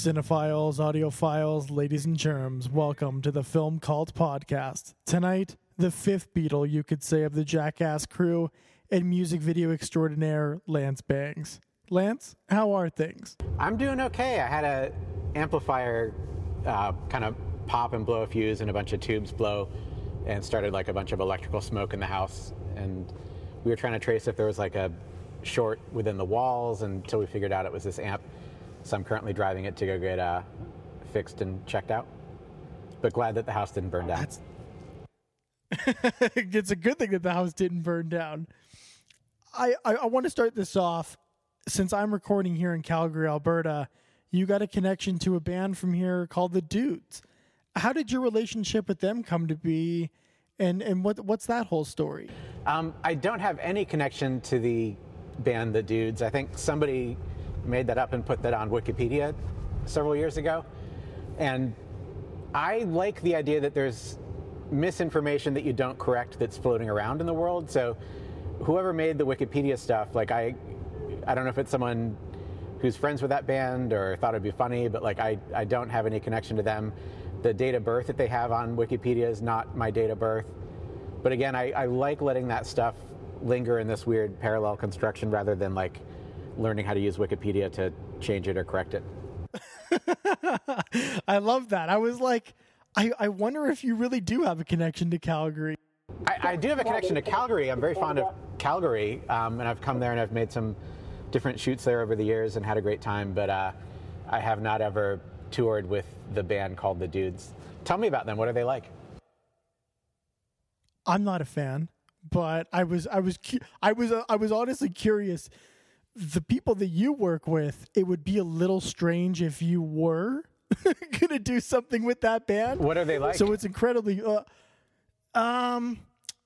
Cinephiles, audiophiles, ladies and germs, welcome to the Film Cult Podcast. Tonight, the fifth Beatle, you could say, of the Jackass crew and music video extraordinaire, Lance Bangs. Lance, how are things? I'm doing okay. I had a amplifier uh, kind of pop and blow a fuse and a bunch of tubes blow and started like a bunch of electrical smoke in the house. And we were trying to trace if there was like a short within the walls until we figured out it was this amp. So I'm currently driving it to go get uh, fixed and checked out. But glad that the house didn't burn down. it's a good thing that the house didn't burn down. I, I, I want to start this off since I'm recording here in Calgary, Alberta. You got a connection to a band from here called the Dudes. How did your relationship with them come to be, and and what what's that whole story? Um, I don't have any connection to the band The Dudes. I think somebody made that up and put that on Wikipedia several years ago. And I like the idea that there's misinformation that you don't correct that's floating around in the world. So whoever made the Wikipedia stuff, like I I don't know if it's someone who's friends with that band or thought it'd be funny, but like I, I don't have any connection to them. The date of birth that they have on Wikipedia is not my date of birth. But again, I, I like letting that stuff linger in this weird parallel construction rather than like learning how to use Wikipedia to change it or correct it. I love that. I was like, I, I wonder if you really do have a connection to Calgary. I, I do have a connection to Calgary. I'm very fond of Calgary, um, and I've come there and I've made some different shoots there over the years and had a great time. But uh, I have not ever toured with the band called the Dudes. Tell me about them. What are they like? I'm not a fan, but I was I was cu- I was uh, I was honestly curious. The people that you work with, it would be a little strange if you were gonna do something with that band. What are they like? So it's incredibly, uh, um,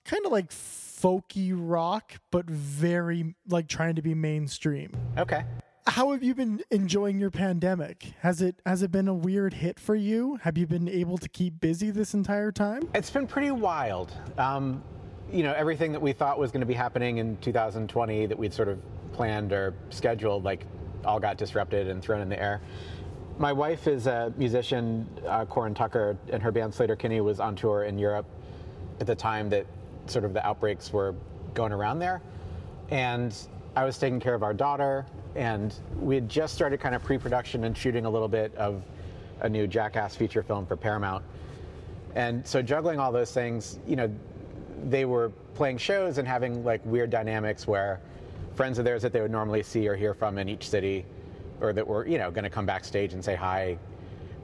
kind of like folky rock, but very like trying to be mainstream. Okay. How have you been enjoying your pandemic? Has it has it been a weird hit for you? Have you been able to keep busy this entire time? It's been pretty wild. Um, you know, everything that we thought was going to be happening in 2020 that we'd sort of planned or scheduled, like, all got disrupted and thrown in the air. My wife is a musician, uh, Corin Tucker, and her band Sleater-Kinney was on tour in Europe at the time that sort of the outbreaks were going around there. And I was taking care of our daughter, and we had just started kind of pre production and shooting a little bit of a new Jackass feature film for Paramount. And so juggling all those things, you know, they were playing shows and having like weird dynamics where friends of theirs that they would normally see or hear from in each city or that were, you know, going to come backstage and say hi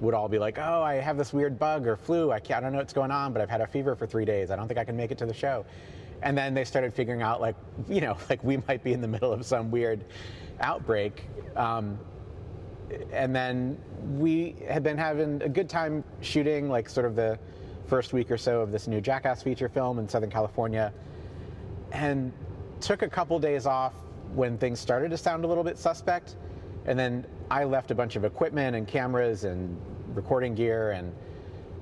would all be like, "Oh, I have this weird bug or flu. I, can't, I don't know what's going on, but I've had a fever for three days. I don't think I can make it to the show." And then they started figuring out, like, you know, like we might be in the middle of some weird outbreak. Um, and then we had been having a good time shooting, like, sort of the first week or so of this new Jackass feature film in Southern California, and took a couple days off when things started to sound a little bit suspect. And then I left a bunch of equipment and cameras and recording gear and,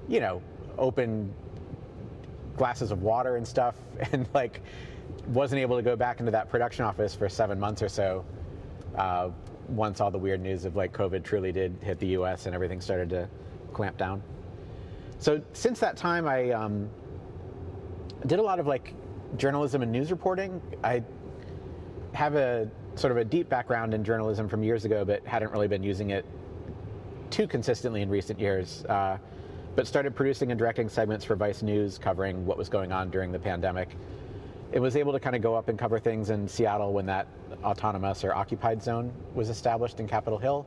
you know, open glasses of water and stuff and like wasn't able to go back into that production office for seven months or so uh, once all the weird news of like COVID truly did hit the US and everything started to clamp down. So since that time, I um, did a lot of like journalism and news reporting. I have a sort of a deep background in journalism from years ago, but hadn't really been using it too consistently in recent years. Uh, but started producing and directing segments for Vice News covering what was going on during the pandemic. It was able to kind of go up and cover things in Seattle when that autonomous or occupied zone was established in Capitol Hill,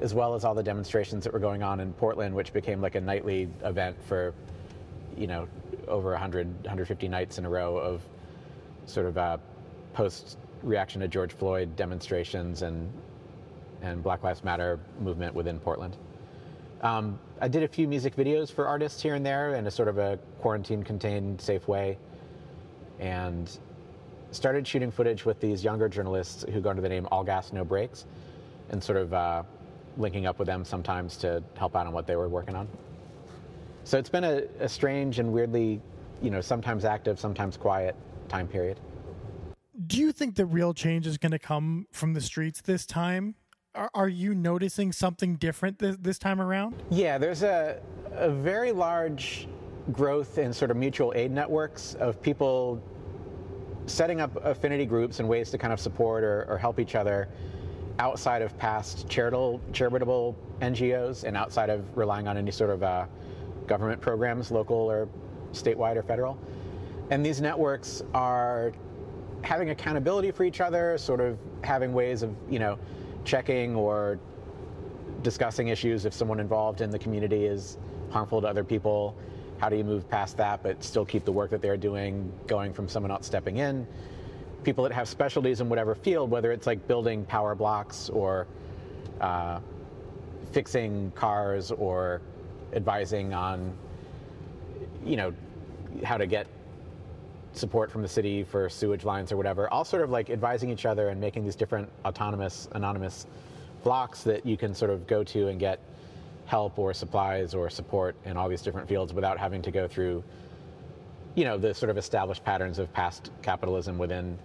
as well as all the demonstrations that were going on in Portland, which became like a nightly event for, you know, over 100, 150 nights in a row of sort of uh, post reaction to George Floyd demonstrations and and Black Lives Matter movement within Portland. Um, I did a few music videos for artists here and there in a sort of a quarantine contained, safe way, and started shooting footage with these younger journalists who go under the name All Gas No Brakes, and sort of uh, linking up with them sometimes to help out on what they were working on. So it's been a, a strange and weirdly, you know, sometimes active, sometimes quiet time period. Do you think the real change is going to come from the streets this time? Are, are you noticing something different this, this time around? Yeah, there's a, a very large growth in sort of mutual aid networks of people setting up affinity groups and ways to kind of support or, or help each other outside of past charitable, charitable NGOs and outside of relying on any sort of uh, government programs, local or statewide or federal. And these networks are having accountability for each other, sort of having ways of, you know, checking or discussing issues if someone involved in the community is harmful to other people. How do you move past that but still keep the work that they're doing going from someone else stepping in? People that have specialties in whatever field, whether it's like building power blocks or uh, fixing cars or advising on, you know, how to get support from the city for sewage lines or whatever, all sort of like advising each other and making these different autonomous, anonymous blocks that you can sort of go to and get help or supplies or support in all these different fields without having to go through, you know, the sort of established patterns of past capitalism within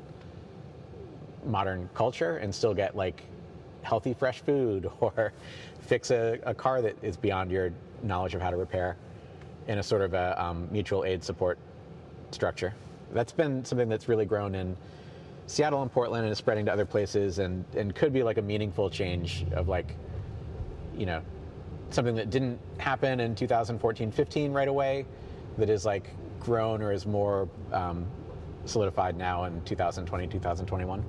modern culture and still get like healthy, fresh food or fix a, a car that is beyond your knowledge of how to repair in a sort of a um, mutual aid support structure. That's been something that's really grown in Seattle and Portland and is spreading to other places and, and could be like a meaningful change of like, you know, something that didn't happen in 2014 15 right away that is like grown or is more um, solidified now in 2020 2021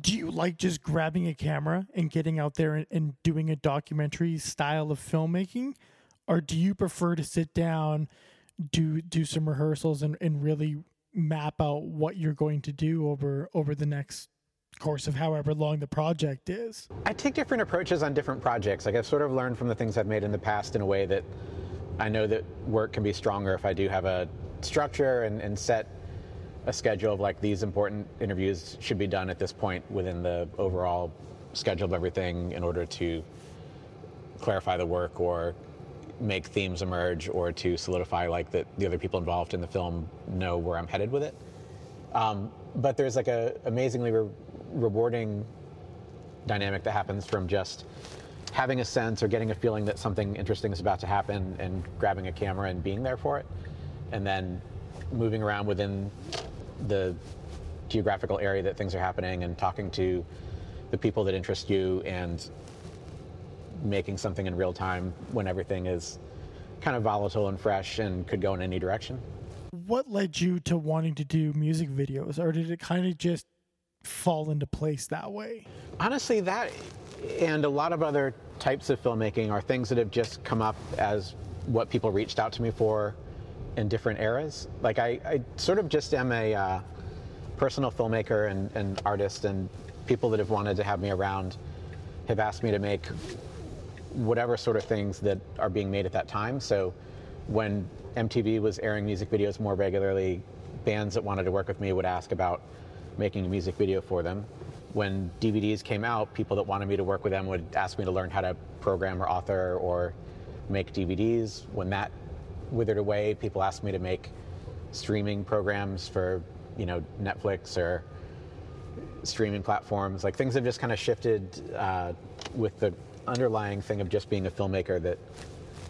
do you like just grabbing a camera and getting out there and, and, doing a documentary style of filmmaking or do you prefer to sit down do do some rehearsals and, and really map out what you're going to do over over the next course of however long the project is. I take different approaches on different projects. Like I've sort of learned from the things I've made in the past in a way that I know that work can be stronger if I do have a structure and, and set a schedule of like these important interviews should be done at this point within the overall schedule of everything in order to clarify the work or make themes emerge or to solidify like that the other people involved in the film know where I'm headed with it. Um, but there's like a amazingly re- rewarding dynamic that happens from just having a sense or getting a feeling that something interesting is about to happen and grabbing a camera and being there for it, and then moving around within the geographical area that things are happening and talking to the people that interest you and making something in real time when everything is kind of volatile and fresh and could go in any direction. What led you to wanting to do music videos, or did it kind of just fall into place that way? Honestly, that and a lot of other types of filmmaking are things that have just come up as what people reached out to me for in different eras. Like I, I sort of just am a uh, personal filmmaker and, and artist, and people that have wanted to have me around have asked me to make whatever sort of things that are being made at that time. So when MTV was airing music videos more regularly, bands that wanted to work with me would ask about making a music video for them. When DVDs came out, people that wanted me to work with them would ask me to learn how to program or author or make DVDs. When that withered away, people asked me to make streaming programs for, you know, Netflix or streaming platforms. Like things have just kind of shifted uh, with the underlying thing of just being a filmmaker that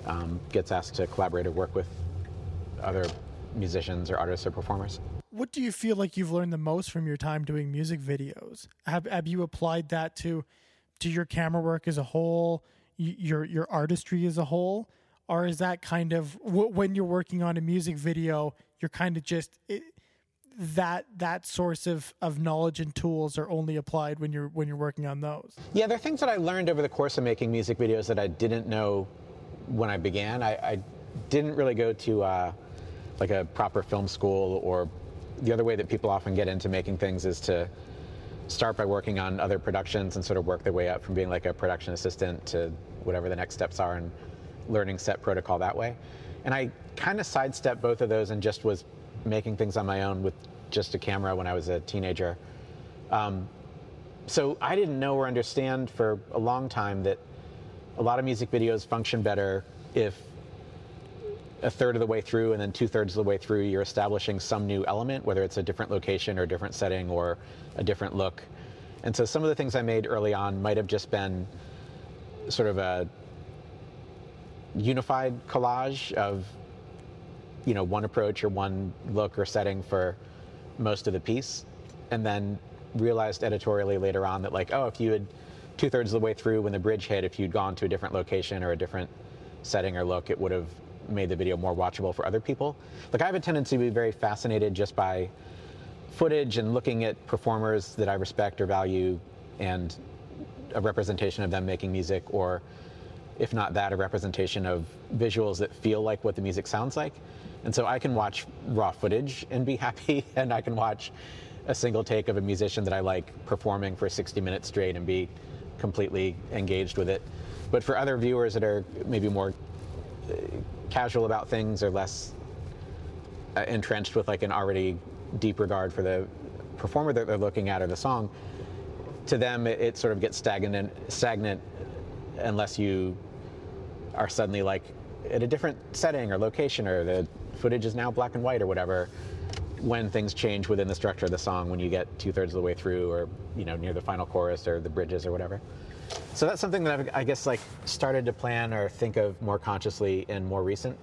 um, gets asked to collaborate or work with other musicians or artists or performers. What do you feel like you've learned the most from your time doing music videos? Have have you applied that to to your camera work as a whole, your your artistry as a whole, or is that kind of when you're working on a music video, you're kind of just it, that that source of, of knowledge and tools are only applied when you're when you're working on those. Yeah, there are things that I learned over the course of making music videos that I didn't know when I began. I, I didn't really go to uh, like a proper film school, or the other way that people often get into making things is to start by working on other productions and sort of work their way up from being like a production assistant to whatever the next steps are and learning set protocol that way. And I kind of sidestepped both of those and just was making things on my own with just a camera when I was a teenager. Um, so I didn't know or understand for a long time that a lot of music videos function better if a third of the way through and then two thirds of the way through you're establishing some new element, whether it's a different location or a different setting or a different look. And so some of the things I made early on might have just been sort of a unified collage of you know one approach or one look or setting for most of the piece and then realized editorially later on that like oh if you had two-thirds of the way through when the bridge hit if you'd gone to a different location or a different setting or look it would have made the video more watchable for other people. Like i have a tendency to be very fascinated just by footage and looking at performers that i respect or value and a representation of them making music or if not that a representation of visuals that feel like what the music sounds like and so I can watch raw footage and be happy, and I can watch a single take of a musician that I like performing for 60 minutes straight and be completely engaged with it. But for other viewers that are maybe more uh, casual about things or less uh, entrenched with like an already deep regard for the performer that they're looking at or the song, to them it, it sort of gets stagnant, stagnant unless you are suddenly like at a different setting or location or the footage is now black and white or whatever when things change within the structure of the song when you get two-thirds of the way through or you know near the final chorus or the bridges or whatever. So that's something that I've, i guess like started to plan or think of more consciously in more recent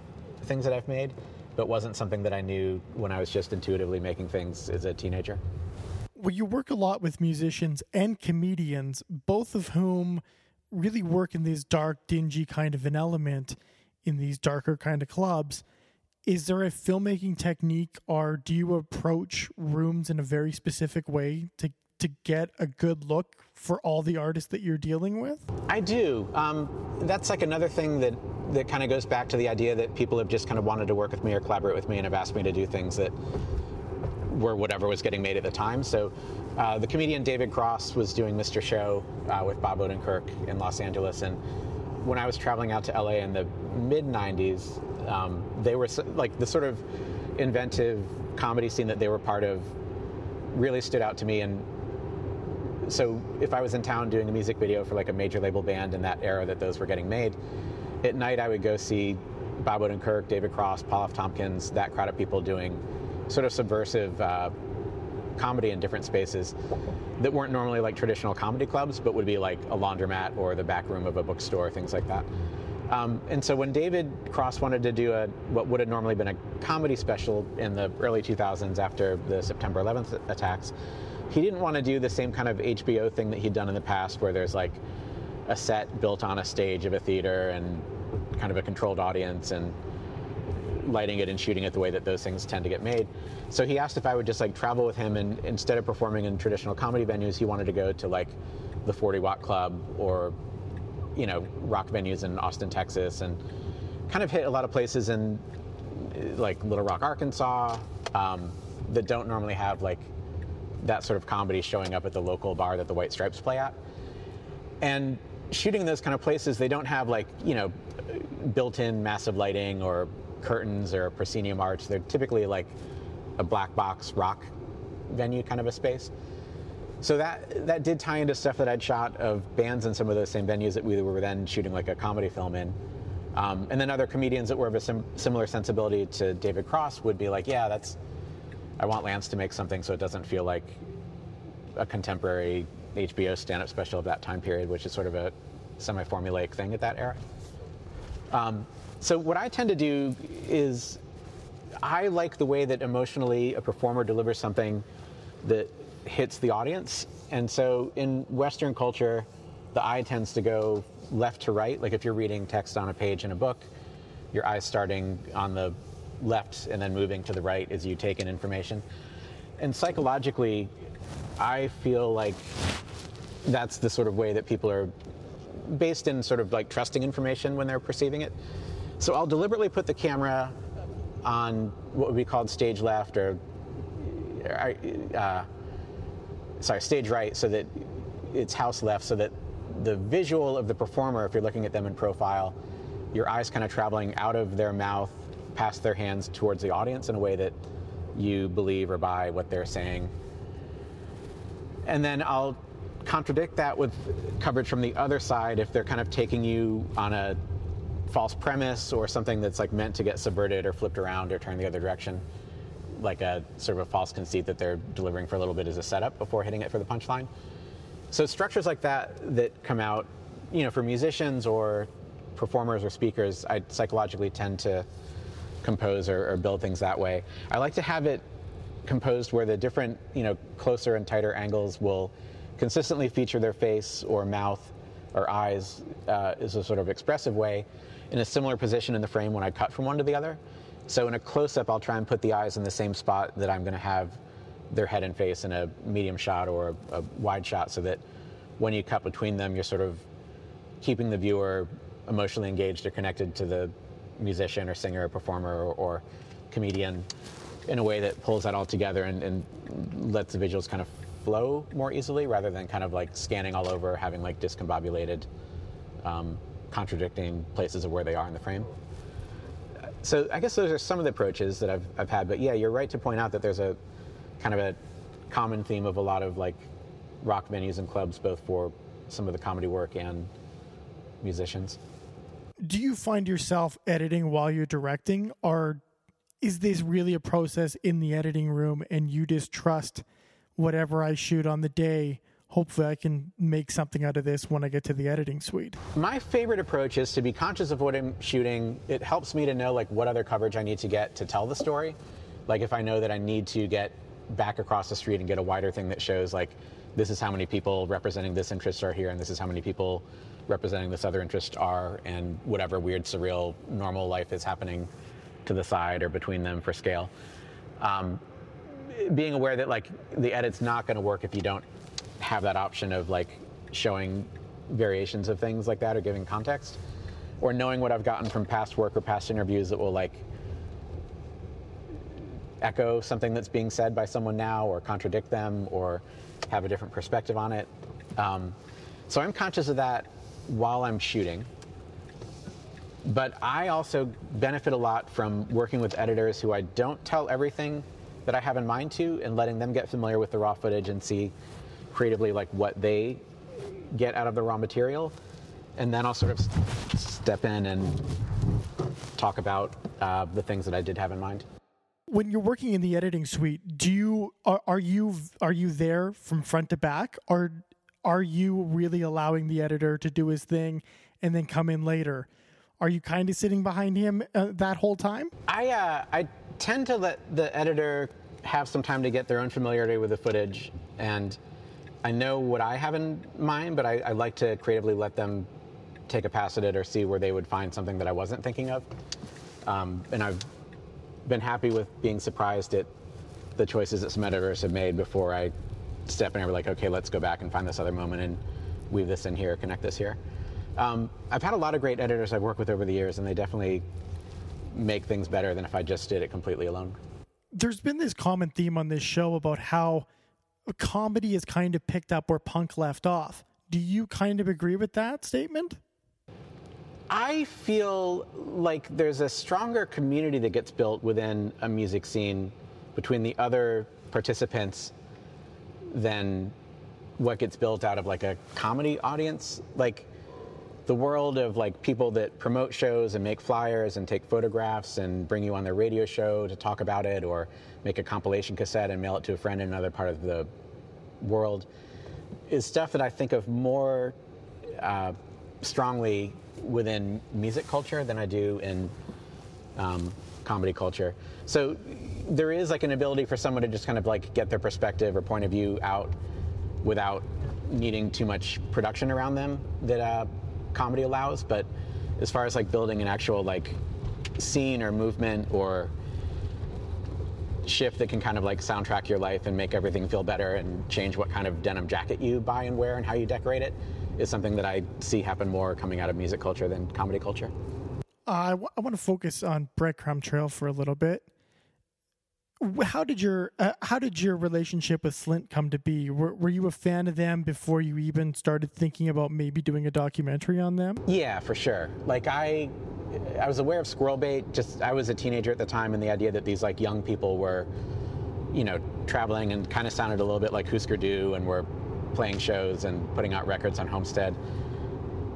things that i've made but wasn't something that i knew when i was just intuitively making things as a teenager. Well you work a lot with musicians and comedians both of whom really work in this dark dingy kind of an element in these darker kind of clubs is there a filmmaking technique or do you approach rooms in a very specific way to to get a good look for all the artists that you're dealing with? I do. Um, that's like another thing that that kind of goes back to the idea that people have just kind of wanted to work with me or collaborate with me and have asked me to do things that were whatever was getting made at the time. So uh, the comedian David Cross was doing Mr. Show uh, with Bob Odenkirk in Los Angeles, and when I was traveling out to LA in the mid '90s, um, they were like the sort of inventive comedy scene that they were part of really stood out to me and so if I was in town doing a music video for like a major label band in that era that those were getting made, at night I would go see Bob Odenkirk, David Cross, Paul F. Tompkins, that crowd of people doing sort of subversive uh, comedy in different spaces that weren't normally like traditional comedy clubs, but would be like a laundromat or the back room of a bookstore, things like that. Um, and so when David Cross wanted to do a what would have normally been a comedy special in the early 2000s after the September 11th attacks, he didn't want to do the same kind of HBO thing that he'd done in the past, where there's like a set built on a stage of a theater and kind of a controlled audience and lighting it and shooting it the way that those things tend to get made. So he asked if I would just like travel with him and instead of performing in traditional comedy venues, he wanted to go to like the 40 Watt Club or you know rock venues in Austin, Texas, and kind of hit a lot of places in like Little Rock, Arkansas, um, that don't normally have like that sort of comedy showing up at the local bar that the White Stripes play at. And shooting those kind of places, they don't have like you know built-in massive lighting or curtains or a proscenium arch. They're typically like a black box rock venue kind of a space. So that that did tie into stuff that I'd shot of bands in some of those same venues that we were then shooting like a comedy film in. Um, and then other comedians that were of a sim- similar sensibility to David Cross would be like, yeah, that's I want Lance to make something so it doesn't feel like a contemporary HBO stand-up special of that time period, which is sort of a semi-formulaic thing at that era. Um, so what I tend to do is I like the way that emotionally a performer delivers something that hits the audience. And so in Western culture, the eye tends to go left to right. Like if you're reading text on a page in a book, your eye's starting on the left and then moving to the right as you take in information. And psychologically, I feel like that's the sort of way that people are based in sort of like trusting information when they're perceiving it. So I'll deliberately put the camera on what would be called stage left or uh, sorry, stage right, so that it's house left, so that the visual of the performer, if you're looking at them in profile, your eyes kind of traveling out of their mouth, past their hands towards the audience in a way that you believe or buy what they're saying. And then I'll contradict that with coverage from the other side if they're kind of taking you on a false premise or something that's like meant to get subverted or flipped around or turned the other direction like a sort of a false conceit that they're delivering for a little bit as a setup before hitting it for the punchline. So structures like that that come out you know, for musicians or performers or speakers, I psychologically tend to compose or, or build things that way. I like to have it composed where the different, you know, closer and tighter angles will consistently feature their face or mouth or eyes uh, is a sort of expressive way in a similar position in the frame when I cut from one to the other. So in a close-up, I'll try and put the eyes in the same spot that I'm going to have their head and face in a medium shot or a, a wide shot, so that when you cut between them, you're sort of keeping the viewer emotionally engaged or connected to the musician or singer or performer or, or comedian in a way that pulls that all together and, and lets the visuals kind of flow more easily rather than kind of like scanning all over, having like discombobulated, um, contradicting places of where they are in the frame. So I guess those are some of the approaches that I've, I've had. But yeah, you're right to point out that there's a kind of a common theme of a lot of like rock venues and clubs, both for some of the comedy work and musicians. Do you find yourself editing while you're directing, or is this really a process in the editing room and you just trust whatever I shoot on the day? Hopefully, I can make something out of this when I get to the editing suite. My favorite approach is to be conscious of what I'm shooting. It helps me to know like what other coverage I need to get to tell the story. Like if I know that I need to get back across the street and get a wider thing that shows like this is how many people representing this interest are here and this is how many people representing this other interest are and whatever weird surreal normal life is happening to the side or between them for scale um, being aware that like the edit's not going to work if you don't have that option of like showing variations of things like that or giving context or knowing what i've gotten from past work or past interviews that will like echo something that's being said by someone now or contradict them or have a different perspective on it. Um, so I'm conscious of that while I'm shooting. But I also benefit a lot from working with editors who I don't tell everything that I have in mind to and letting them get familiar with the raw footage and see creatively like what they get out of the raw material. And then I'll sort of step in and talk about uh, the things that I did have in mind when you're working in the editing suite, do you are, are you are you there from front to back, or are you really allowing the editor to do his thing and then come in later? Are you kind of sitting behind him uh, that whole time? I uh, I tend to let the editor have some time to get their own familiarity with the footage, and I know what I have in mind, but I, I like to creatively let them take a pass at it or see where they would find something that I wasn't thinking of. Um, and I've been happy with being surprised at the choices that some editors have made before I step in and be like, okay, let's go back and find this other moment and weave this in here, connect this here. Um, I've had a lot of great editors I've worked with over the years, and they definitely make things better than if I just did it completely alone. There's been this common theme on this show about how comedy has kind of picked up where punk left off. Do you kind of agree with that statement? I feel like there's a stronger community that gets built within a music scene between the other participants than what gets built out of like a comedy audience. Like the world of like people that promote shows and make flyers and take photographs and bring you on their radio show to talk about it or make a compilation cassette and mail it to a friend in another part of the world is stuff that I think of more uh, strongly within music culture than I do in um, comedy culture. So there is like an ability for someone to just kind of like get their perspective or point of view out without needing too much production around them that uh, comedy allows. But as far as like building an actual like scene or movement or shift that can kind of like soundtrack your life and make everything feel better and change what kind of denim jacket you buy and wear and how you decorate it is something that I see happen more coming out of music culture than comedy culture. Uh, I, w- I want to focus on Breadcrumb Trail for a little bit. How did your uh, how did your relationship with Slint come to be? Were, were you a fan of them before you even started thinking about maybe doing a documentary on them? Yeah, for sure. Like I, I was aware of Squirrel Bait. Just I was a teenager at the time, and the idea that these like young people were, you know, traveling and kind of sounded a little bit like Husker Du, and were playing shows and putting out records on Homestead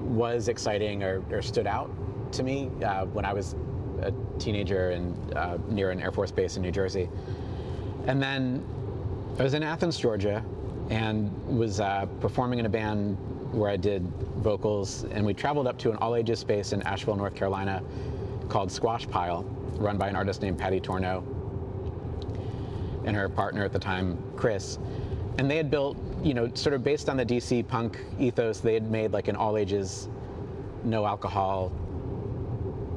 was exciting or, or stood out to me uh, when I was a teenager and uh, near an Air Force base in New Jersey. And then I was in Athens, Georgia, and was uh, performing in a band where I did vocals, and we traveled up to an all ages space in Asheville, North Carolina called Squash Pile, run by an artist named Patty Torno and her partner at the time, Chris. And they had built, you know, sort of based on the DC punk ethos, they had made like an all ages, no alcohol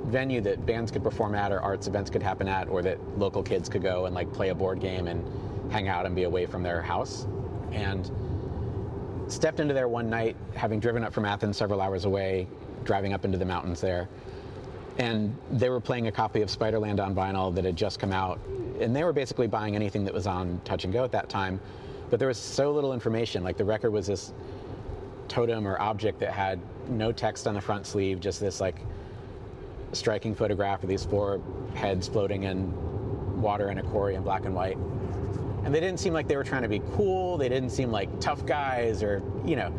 venue that bands could perform at or arts events could happen at or that local kids could go and like play a board game and hang out and be away from their house. And stepped into there one night, having driven up from Athens several hours away, driving up into the mountains there. And they were playing a copy of Spiderland on vinyl that had just come out. And they were basically buying anything that was on Touch and Go at that time. But there was so little information. Like the record was this totem or object that had no text on the front sleeve, just this like striking photograph of these four heads floating in water in a quarry in black and white. And they didn't seem like they were trying to be cool. They didn't seem like tough guys or, you know,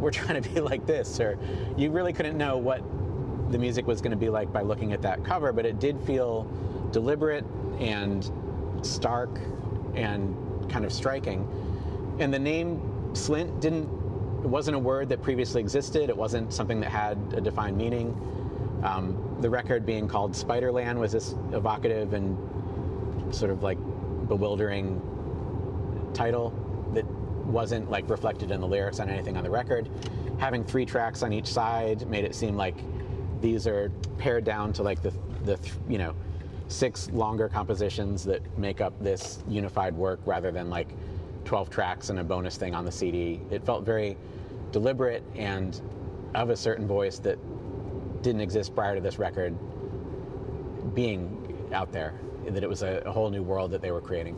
we're trying to be like this. Or you really couldn't know what the music was going to be like by looking at that cover, but it did feel deliberate and stark and kind of striking. And the name Slint didn't, it wasn't a word that previously existed. It wasn't something that had a defined meaning. Um, the record being called Spiderland was this evocative and sort of like bewildering title that wasn't like reflected in the lyrics on anything on the record. Having three tracks on each side made it seem like these are pared down to like the the you know six longer compositions that make up this unified work rather than like 12 tracks and a bonus thing on the CD. It felt very deliberate and of a certain voice that didn't exist prior to this record being out there, that it was a, a whole new world that they were creating.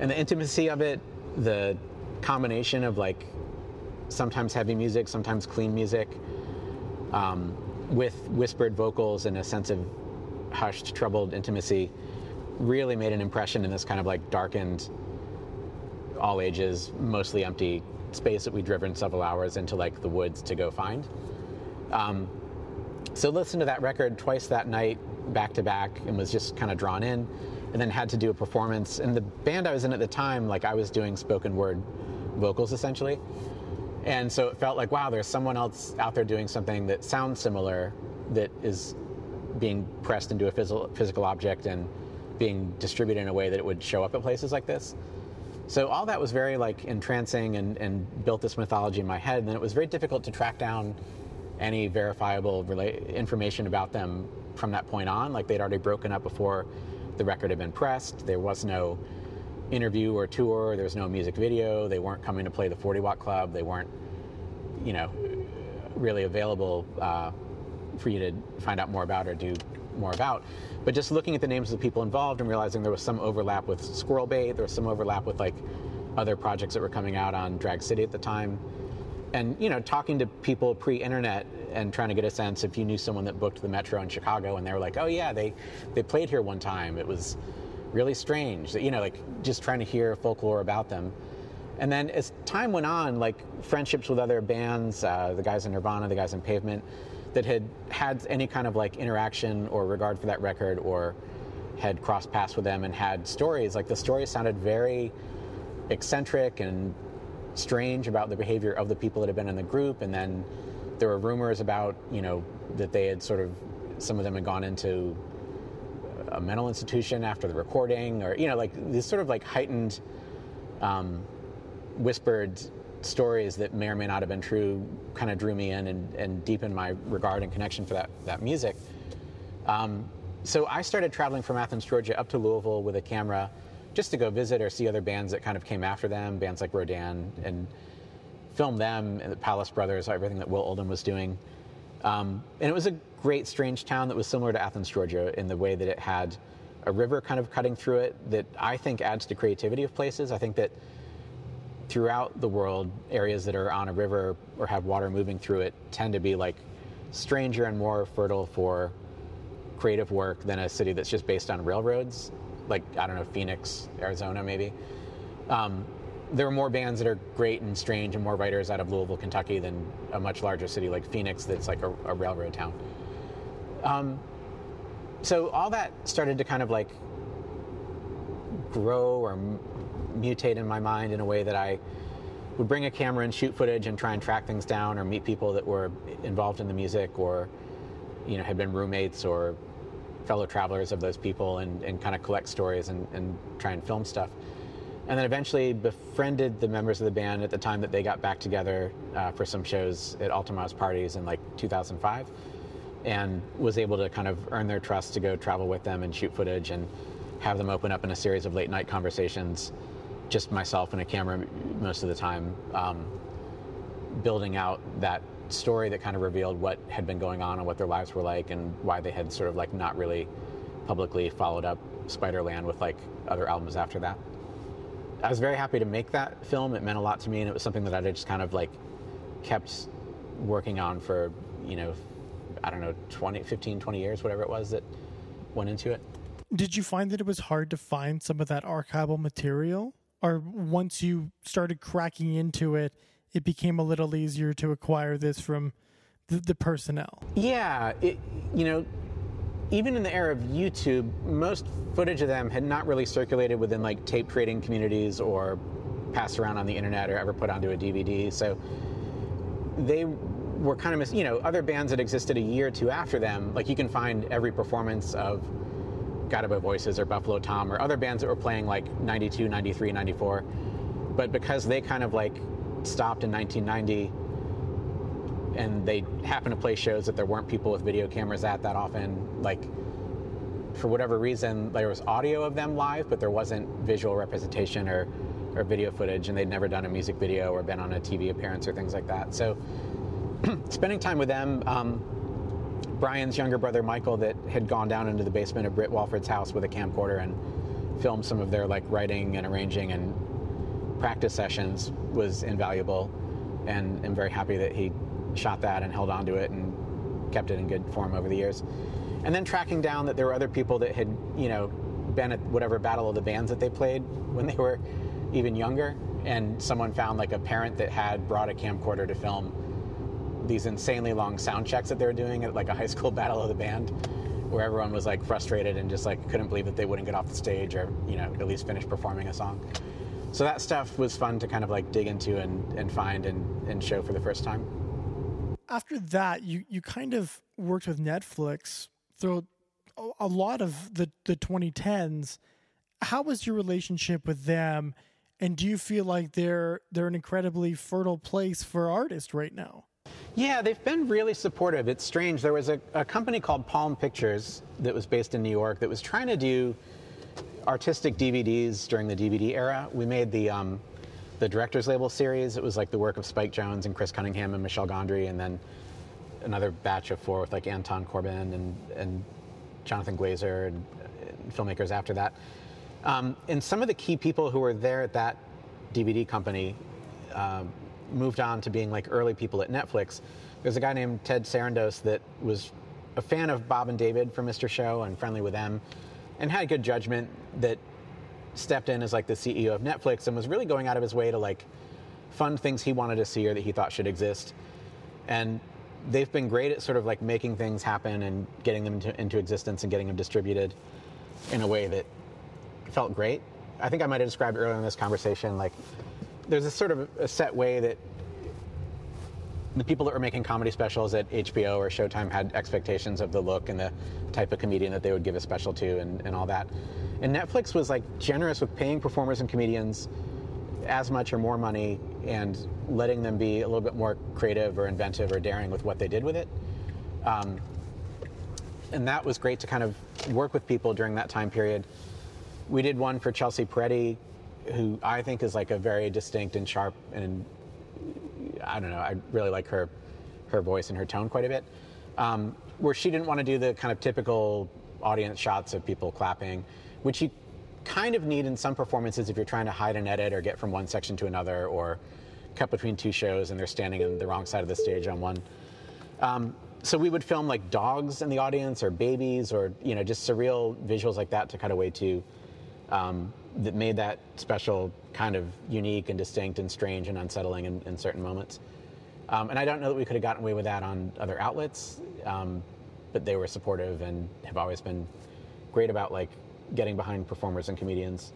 And the intimacy of it, the combination of like sometimes heavy music, sometimes clean music, um, with whispered vocals and a sense of hushed, troubled intimacy, really made an impression in this kind of like darkened, all ages, mostly empty space that we'd driven several hours into like the woods to go find. Um, so listened to that record twice that night, back to back, and was just kind of drawn in, and then had to do a performance. And the band I was in at the time, like I was doing spoken word vocals essentially. And so it felt like, wow, there's someone else out there doing something that sounds similar, that is being pressed into a physical, object and being distributed in a way that it would show up at places like this. So all that was very like entrancing and, and built this mythology in my head. And then it was very difficult to track down any verifiable information about them from that point on. Like they'd already broken up before the record had been pressed. There was no interview or tour. There was no music video. They weren't coming to play the 40 Watt Club. They weren't, you know, really available uh, for you to find out more about or do more about. But just looking at the names of the people involved and realizing there was some overlap with Squirrel Bait, there was some overlap with like other projects that were coming out on Drag City at the time. And you know, talking to people pre-internet and trying to get a sense if you knew someone that booked the Metro in Chicago, and they were like, "Oh yeah, they they played here one time. It was really strange." You know, like just trying to hear folklore about them. And then as time went on, like friendships with other bands, uh, the guys in Nirvana, the guys in Pavement, that had had any kind of like interaction or regard for that record or had crossed paths with them and had stories like the stories sounded very eccentric and strange about the behavior of the people that had been in the group and then there were rumors about you know that they had sort of some of them had gone into a mental institution after the recording or you know like these sort of like heightened um, whispered stories that may or may not have been true kind of drew me in and, and deepened my regard and connection for that, that music. Um, so I started traveling from Athens, Georgia up to Louisville with a camera just to go visit or see other bands that kind of came after them, bands like Rodan, and film them and the Palace Brothers, everything that Will Oldham was doing. Um, and it was a great, strange town that was similar to Athens, Georgia, in the way that it had a river kind of cutting through it that I think adds to creativity of places. I think that throughout the world, areas that are on a river or have water moving through it tend to be like stranger and more fertile for creative work than a city that's just based on railroads, like, I don't know, Phoenix, Arizona, maybe. Um, there are more bands that are great and strange and more writers out of Louisville, Kentucky than a much larger city like Phoenix that's like a, a railroad town. Um, so all that started to kind of like grow or mutate in my mind in a way that I would bring a camera and shoot footage and try and track things down or meet people that were involved in the music or you know had been roommates or fellow travelers of those people and, and kind of collect stories and, and try and film stuff. And then eventually befriended the members of the band at the time that they got back together uh, for some shows at All Tomorrow's parties in like 2005 and was able to kind of earn their trust to go travel with them and shoot footage and have them open up in a series of late night conversations just myself and a camera most of the time um, building out that story that kind of revealed what had been going on and what their lives were like and why they had sort of like not really publicly followed up Spiderland with like other albums after that. I was very happy to make that film. It meant a lot to me, and it was something that I just kind of like kept working on for, you know, I don't know, 20, 15, 20 years, whatever it was that went into it. Did you find that it was hard to find some of that archival material? Or once you started cracking into it, it became a little easier to acquire this from the, the personnel? Yeah, it, you know, even in the era of YouTube, most footage of them had not really circulated within like tape trading communities or passed around on the internet or ever put onto a DVD. So they were kind of, mis- you know, other bands that existed a year or two after them, like you can find every performance of Guided by Voices or Buffalo Tom or other bands that were playing like 92, 93, 94. But because they kind of like stopped in 1990 and they happened to play shows that there weren't people with video cameras at that often. Like, for whatever reason, there was audio of them live, but there wasn't visual representation or, or video footage, and they'd never done a music video or been on a TV appearance or things like that. So, spending time with them, um, Brian's younger brother Michael, that had gone down into the basement of Britt Walford's house with a camcorder and filmed some of their like writing and arranging and practice sessions, was invaluable, and I'm very happy that he shot that and held on to it and kept it in good form over the years. And then tracking down that there were other people that had, you know, been at whatever battle of the bands that they played when they were even younger. And someone found like a parent that had brought a camcorder to film these insanely long sound checks that they were doing at like a high school battle of the band where everyone was like frustrated and just like couldn't believe that they wouldn't get off the stage or, you know, at least finish performing a song. So that stuff was fun to kind of like dig into and, and find and, and show for the first time after that, you you kind of worked with Netflix through a lot of the the 2010s. How was your relationship with them? And do you feel like they're they're an incredibly fertile place for artists right now? Yeah, they've been really supportive. It's strange. There was a, a company called Palm Pictures that was based in New York that was trying to do artistic DVDs during the DVD era. We made the um, the director's label series. It was like the work of Spike Jonze and Chris Cunningham and Michel Gondry, and then another batch of four with like Anton Corbijn and, and Jonathan Glazer and, and filmmakers after that. Um, and some of the key people who were there at that DVD company uh, moved on to being like early people at Netflix. There's a guy named Ted Sarandos that was a fan of Bob and David from Mr. Show and friendly with them, and had good judgment that stepped in as like the CEO of Netflix and was really going out of his way to like fund things he wanted to see or that he thought should exist. And they've been great at sort of like making things happen and getting them into, into existence and getting them distributed in a way that felt great. I think I might have described earlier in this conversation like there's a sort of a set way that the people that were making comedy specials at HBO or Showtime had expectations of the look and the type of comedian that they would give a special to and, and all that. And Netflix was like generous with paying performers and comedians as much or more money and letting them be a little bit more creative or inventive or daring with what they did with it. Um, and that was great to kind of work with people during that time period. We did one for Chelsea Peretti, who I think is like a very distinct and sharp and I don't know. I really like her her voice and her tone quite a bit. Um, where she didn't want to do the kind of typical audience shots of people clapping, which you kind of need in some performances if you're trying to hide an edit or get from one section to another or cut between two shows and they're standing on the wrong side of the stage on one. Um, so we would film like dogs in the audience or babies or you know just surreal visuals like that to cut away to um, that made that special kind of unique and distinct and strange and unsettling in, in certain moments. Um, and I don't know that we could have gotten away with that on other outlets, um, but they were supportive and have always been great about like getting behind performers and comedians.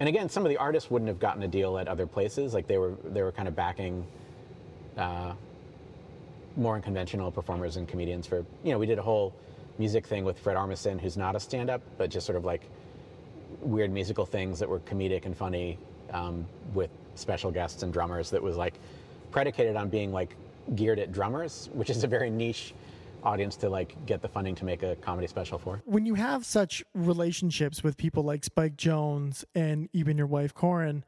and again, some of the artists wouldn't have gotten a deal at other places. Like they were they were kind of backing uh, more unconventional performers and comedians for you know we did a whole music thing with Fred Armisen, who's not a stand-up, but just sort of like weird musical things that were comedic and funny um, with special guests and drummers. That was like predicated on being like geared at drummers, which is a very niche audience to like get the funding to make a comedy special for. When you have such relationships with people like Spike Jonze and even your wife Corin,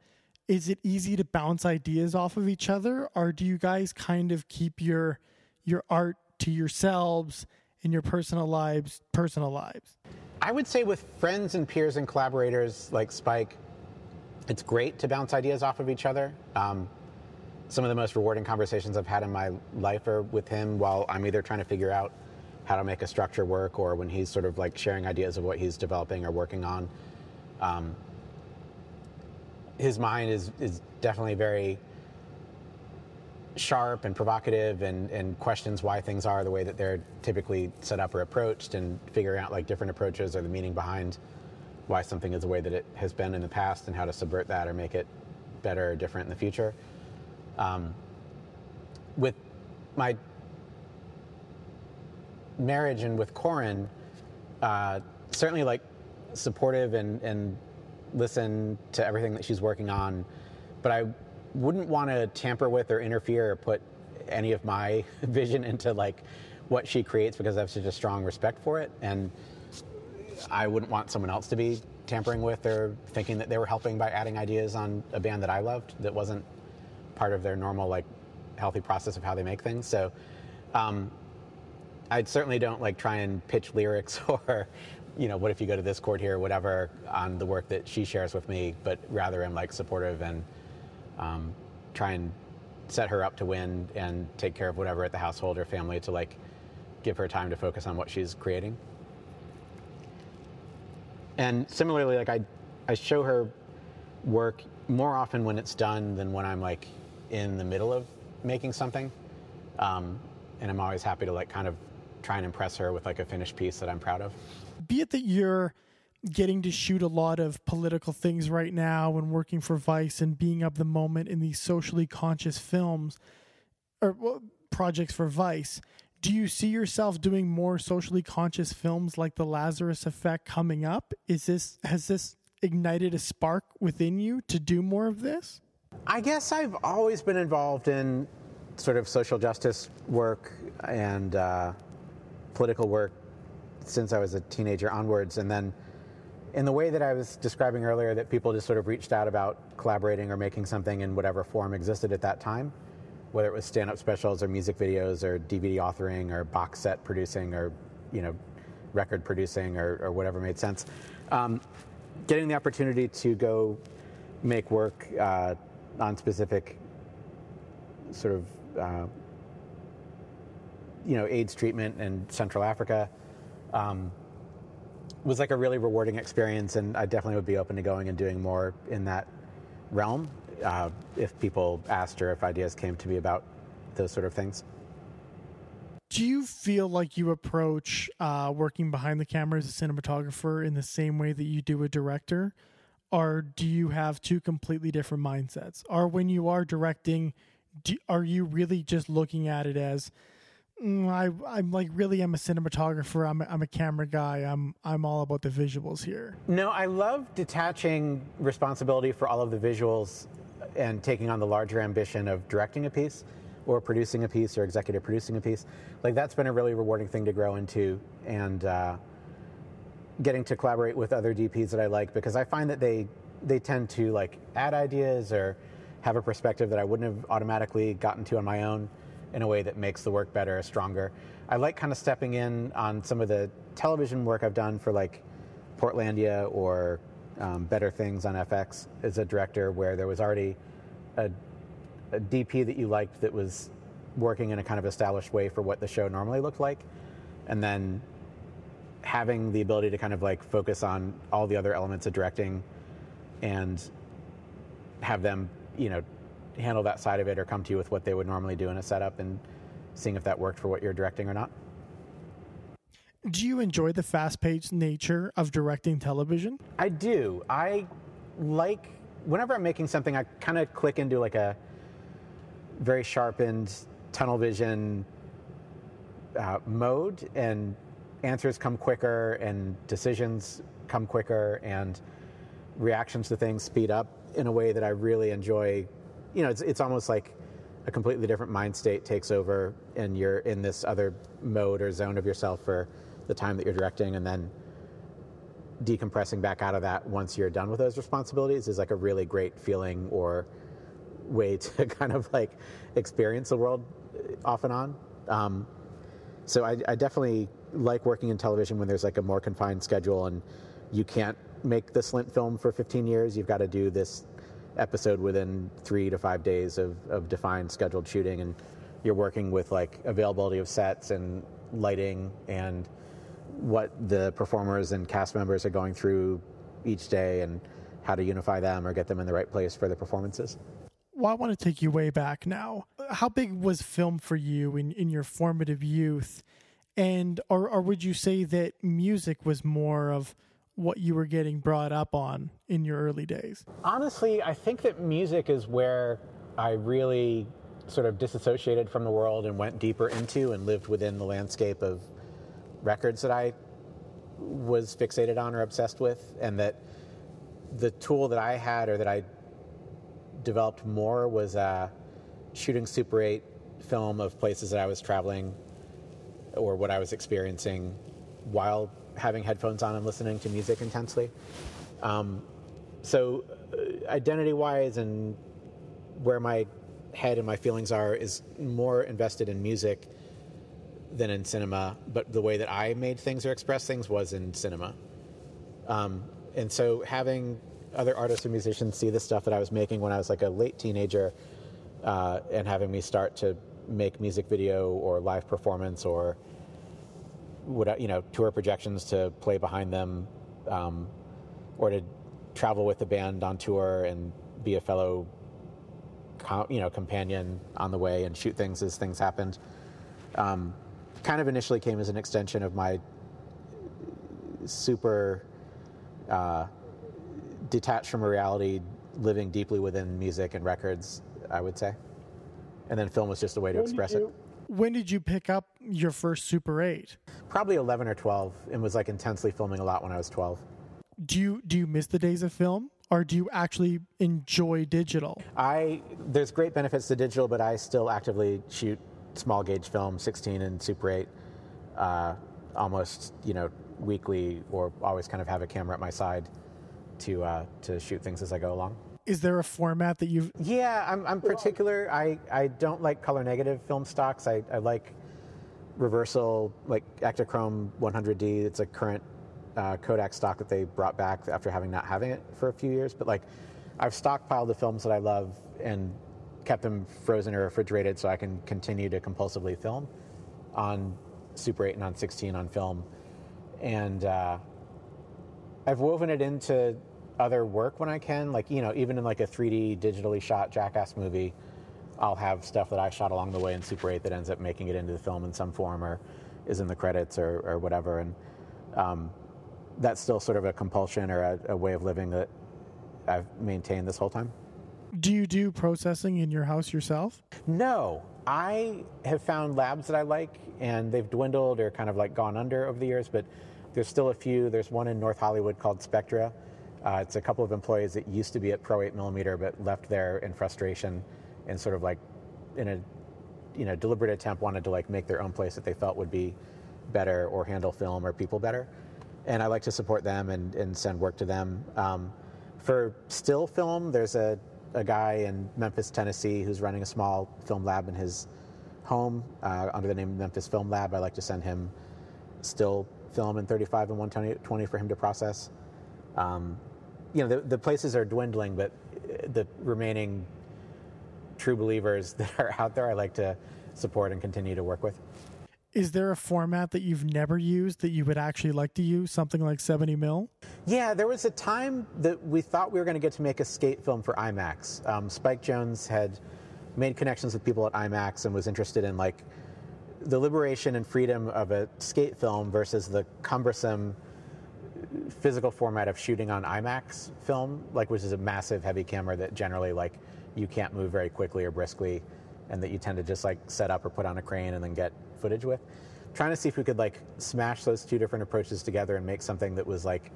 is it easy to bounce ideas off of each other, or do you guys kind of keep your your art to yourselves and your personal lives personal lives? I would say with friends and peers and collaborators like Spike, it's great to bounce ideas off of each other. Um, some of the most rewarding conversations I've had in my life are with him while I'm either trying to figure out how to make a structure work or when he's sort of like sharing ideas of what he's developing or working on. Um, his mind is, is definitely very sharp and provocative and, and questions why things are the way that they're typically set up or approached and figuring out like different approaches or the meaning behind why something is the way that it has been in the past and how to subvert that or make it better or different in the future. Um, with my marriage and with Corin, uh, certainly like supportive and, and listen to everything that she's working on, but I wouldn't want to tamper with or interfere or put any of my vision into like what she creates because I have such a strong respect for it, and I wouldn't want someone else to be tampering with or thinking that they were helping by adding ideas on a band that I loved that wasn't part of their normal like healthy process of how they make things. So. Um, I certainly don't like try and pitch lyrics or, you know, what if you go to this chord here, or whatever, on the work that she shares with me, but rather I'm like supportive and um, try and set her up to win and take care of whatever at the household or family to like give her time to focus on what she's creating. And similarly, like I, I show her work more often when it's done than when I'm like in the middle of making something. Um, and I'm always happy to like kind of try and impress her with like a finished piece that I'm proud of. Be it that you're getting to shoot a lot of political things right now and working for Vice and being of the moment in these socially conscious films or well, projects for Vice. Do you see yourself doing more socially conscious films like The Lazarus Effect coming up? Is this has this ignited a spark within you to do more of this? I guess I've always been involved in sort of social justice work and uh, political work since I was a teenager onwards. And then, in the way that I was describing earlier, that people just sort of reached out about collaborating or making something in whatever form existed at that time, whether it was stand up specials or music videos or DVD authoring or box set producing or, you know, record producing or, or whatever made sense. Um, getting the opportunity to go make work uh, on specific sort of uh, you know AIDS treatment in Central Africa um, was like a really rewarding experience, and I definitely would be open to going and doing more in that realm uh, if people asked or if ideas came to me about those sort of things. Do you feel like you approach uh, working behind the camera as a cinematographer in the same way that you do a director? Or do you have two completely different mindsets? Or when you are directing, do, are you really just looking at it as I I'm like really I'm a cinematographer. I'm a, I'm a camera guy. I'm I'm all about the visuals here. No, I love detaching responsibility for all of the visuals and taking on the larger ambition of directing a piece or producing a piece or executive producing a piece. Like that's been a really rewarding thing to grow into and uh, getting to collaborate with other DPs that I like because I find that they they tend to like add ideas or have a perspective that I wouldn't have automatically gotten to on my own in a way that makes the work better, stronger. I like kind of stepping in on some of the television work I've done for like Portlandia or um, Better Things on FX as a director, where there was already a, a DP that you liked that was working in a kind of established way for what the show normally looked like, and then having the ability to kind of like focus on all the other elements of directing and have them, you know, handle that side of it or come to you with what they would normally do in a setup and seeing if that worked for what you're directing or not. Do you enjoy the fast paced nature of directing television? I do. I like whenever I'm making something, I kind of click into like a very sharpened tunnel vision uh, mode, and answers come quicker, and decisions come quicker, and reactions to things speed up in a way that I really enjoy. You know, it's, it's almost like a completely different mind state takes over, and you're in this other mode or zone of yourself for the time that you're directing, and then decompressing back out of that once you're done with those responsibilities is like a really great feeling or way to kind of like experience the world off and on. Um, so I, I, definitely like working in television when there's like a more confined schedule and you can't make the Slint film for 15 years. You've got to do this episode within three to five days of, of defined scheduled shooting, and you're working with like availability of sets and lighting and what the performers and cast members are going through each day and how to unify them or get them in the right place for the performances. Well, I want to take you way back now. How big was film for you in, in your formative youth? And or, or would you say that music was more of what you were getting brought up on in your early days? Honestly, I think that music is where I really sort of disassociated from the world and went deeper into and lived within the landscape of records that I was fixated on or obsessed with, and that the tool that I had or that I developed more was uh, shooting Super 8 film of places that I was traveling or what I was experiencing while having headphones on and listening to music intensely. Um, so, uh, identity wise and where my head and my feelings are is more invested in music than in cinema, but the way that I made things or expressed things was in cinema. Um, and so having other artists and musicians see the stuff that I was making when I was like a late teenager uh, and having me start to make music video or live performance or what you know tour projections to play behind them um, or to travel with the band on tour and be a fellow you know companion on the way and shoot things as things happened um, kind of initially came as an extension of my super uh, detached from reality, living deeply within music and records, I would say. And then film was just a way to when express you, it. When did you pick up your first Super 8? Probably 11 or 12 and was like intensely filming a lot when I was 12. Do you do you miss the days of film? or do you actually enjoy digital? I there's great benefits to digital, but I still actively shoot small gauge film, 16 and Super 8, uh, almost you know weekly, or always kind of have a camera at my side to uh, to shoot things as I go along. Is there a format that you've? Yeah, I'm, I'm particular. I, I don't like color negative film stocks. I, I like reversal, like Ektachrome 100D. It's a current uh, Kodak stock that they brought back after having not having it for a few years. But like, I've stockpiled the films that I love and kept them frozen or refrigerated so I can continue to compulsively film on Super 8 and on 16 on film. And uh, I've woven it into other work when I can, like, you know, even in like a 3D digitally shot Jackass movie, I'll have stuff that I shot along the way in Super 8 that ends up making it into the film in some form or is in the credits or, or whatever. And um, that's still sort of a compulsion or a, a way of living that I've maintained this whole time. Do you do processing in your house yourself? No. I have found labs that I like, and they've dwindled or kind of like gone under over the years, but there's still a few. There's one in North Hollywood called Spectra. Uh, it's a couple of employees that used to be at Pro 8 millimeter, but left there in frustration and sort of like in a you know deliberate attempt wanted to like make their own place that they felt would be better or handle film or people better. And I like to support them and, and send work to them. Um, for still film, there's a a guy in Memphis, Tennessee, who's running a small film lab in his home uh, under the name Memphis Film Lab. I like to send him still film in 35 and 120 for him to process. Um, you know, the, the places are dwindling, but the remaining true believers that are out there, I like to support and continue to work with. Is there a format that you've never used that you would actually like to use, something like 70 mil? Yeah, there was a time that we thought we were going to get to make a skate film for IMAX. Um, Spike Jonze had made connections with people at IMAX and was interested in like the liberation and freedom of a skate film versus the cumbersome physical format of shooting on IMAX film, like which is a massive heavy camera that generally like you can't move very quickly or briskly, and that you tend to just like set up or put on a crane and then get footage with. Trying to see if we could like smash those two different approaches together and make something that was like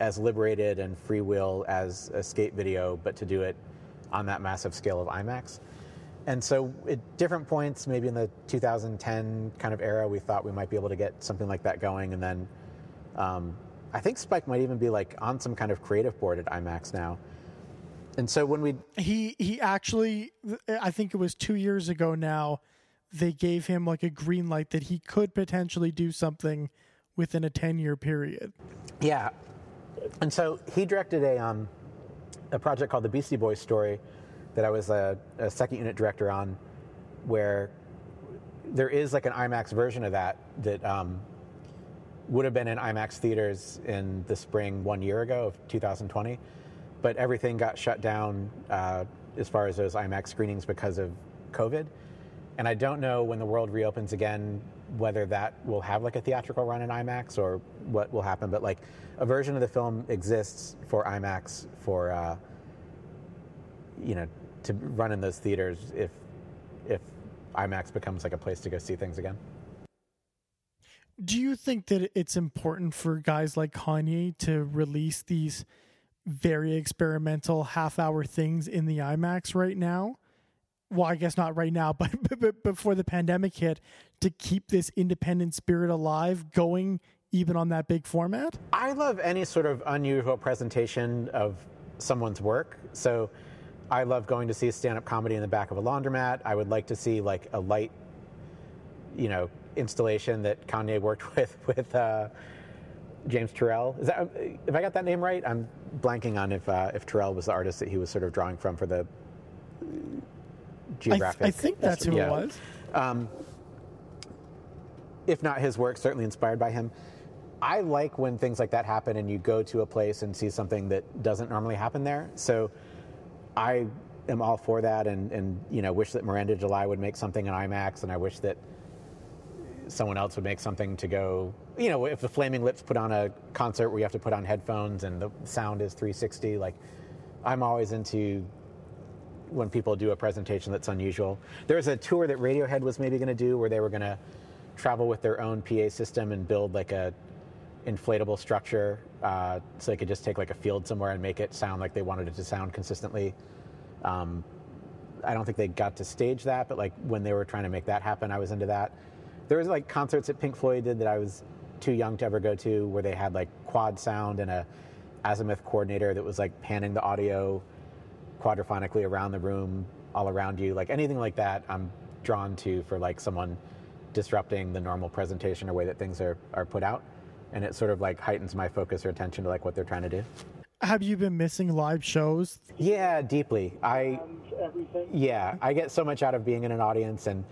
as liberated and freewheel as a skate video, but to do it on that massive scale of IMAX. And so at different points, maybe in the 2010 kind of era, we thought we might be able to get something like that going. And then um, I think Spike might even be like on some kind of creative board at IMAX now. And so when we he he actually I think it was 2 years ago now they gave him like a green light that he could potentially do something within a 10 year period. Yeah. And so he directed a um a project called the Beastie Boys story that I was a, a second unit director on where there is like an IMAX version of that that um, would have been in IMAX theaters in the spring one year ago of 2020, but everything got shut down uh, as far as those IMAX screenings because of COVID. And I don't know when the world reopens again whether that will have like a theatrical run in IMAX or what will happen. But like a version of the film exists for IMAX for uh, you know to run in those theaters if if IMAX becomes like a place to go see things again. Do you think that it's important for guys like Kanye to release these very experimental half hour things in the IMAX right now? Well, I guess not right now, but, but, before the pandemic hit, to keep this independent spirit alive going even on that big format? I love any sort of unusual presentation of someone's work. So I love going to see a stand up comedy in the back of a laundromat. I would like to see like a light, you know, installation that Kanye worked with with uh, James Turrell. Is that if I got that name right? I'm blanking on if uh, if Turrell was the artist that he was sort of drawing from for the geographic. I, I think that's who yeah. it was. Um, if not his work, certainly inspired by him. I like when things like that happen and you go to a place and see something that doesn't normally happen there. So I am all for that and, and you know wish that Miranda July would make something in IMAX and I wish that someone else would make something to go you know if the Flaming Lips put on a concert where you have to put on headphones and the sound is 360 like I'm always into when people do a presentation that's unusual. There was a tour that Radiohead was maybe going to do where they were going to travel with their own PA system and build like a inflatable structure uh, so they could just take like a field somewhere and make it sound like they wanted it to sound consistently. Um, I don't think they got to stage that, but like when they were trying to make that happen, I was into that. There was like concerts that Pink Floyd did that I was too young to ever go to, where they had like quad sound and a azimuth coordinator that was like panning the audio quadrophonically around the room, all around you. Like anything like that, I'm drawn to for like someone disrupting the normal presentation or way that things are, are put out and it sort of like heightens my focus or attention to like what they're trying to do. Have you been missing live shows? Yeah, deeply. I yeah, I get so much out of being in an audience and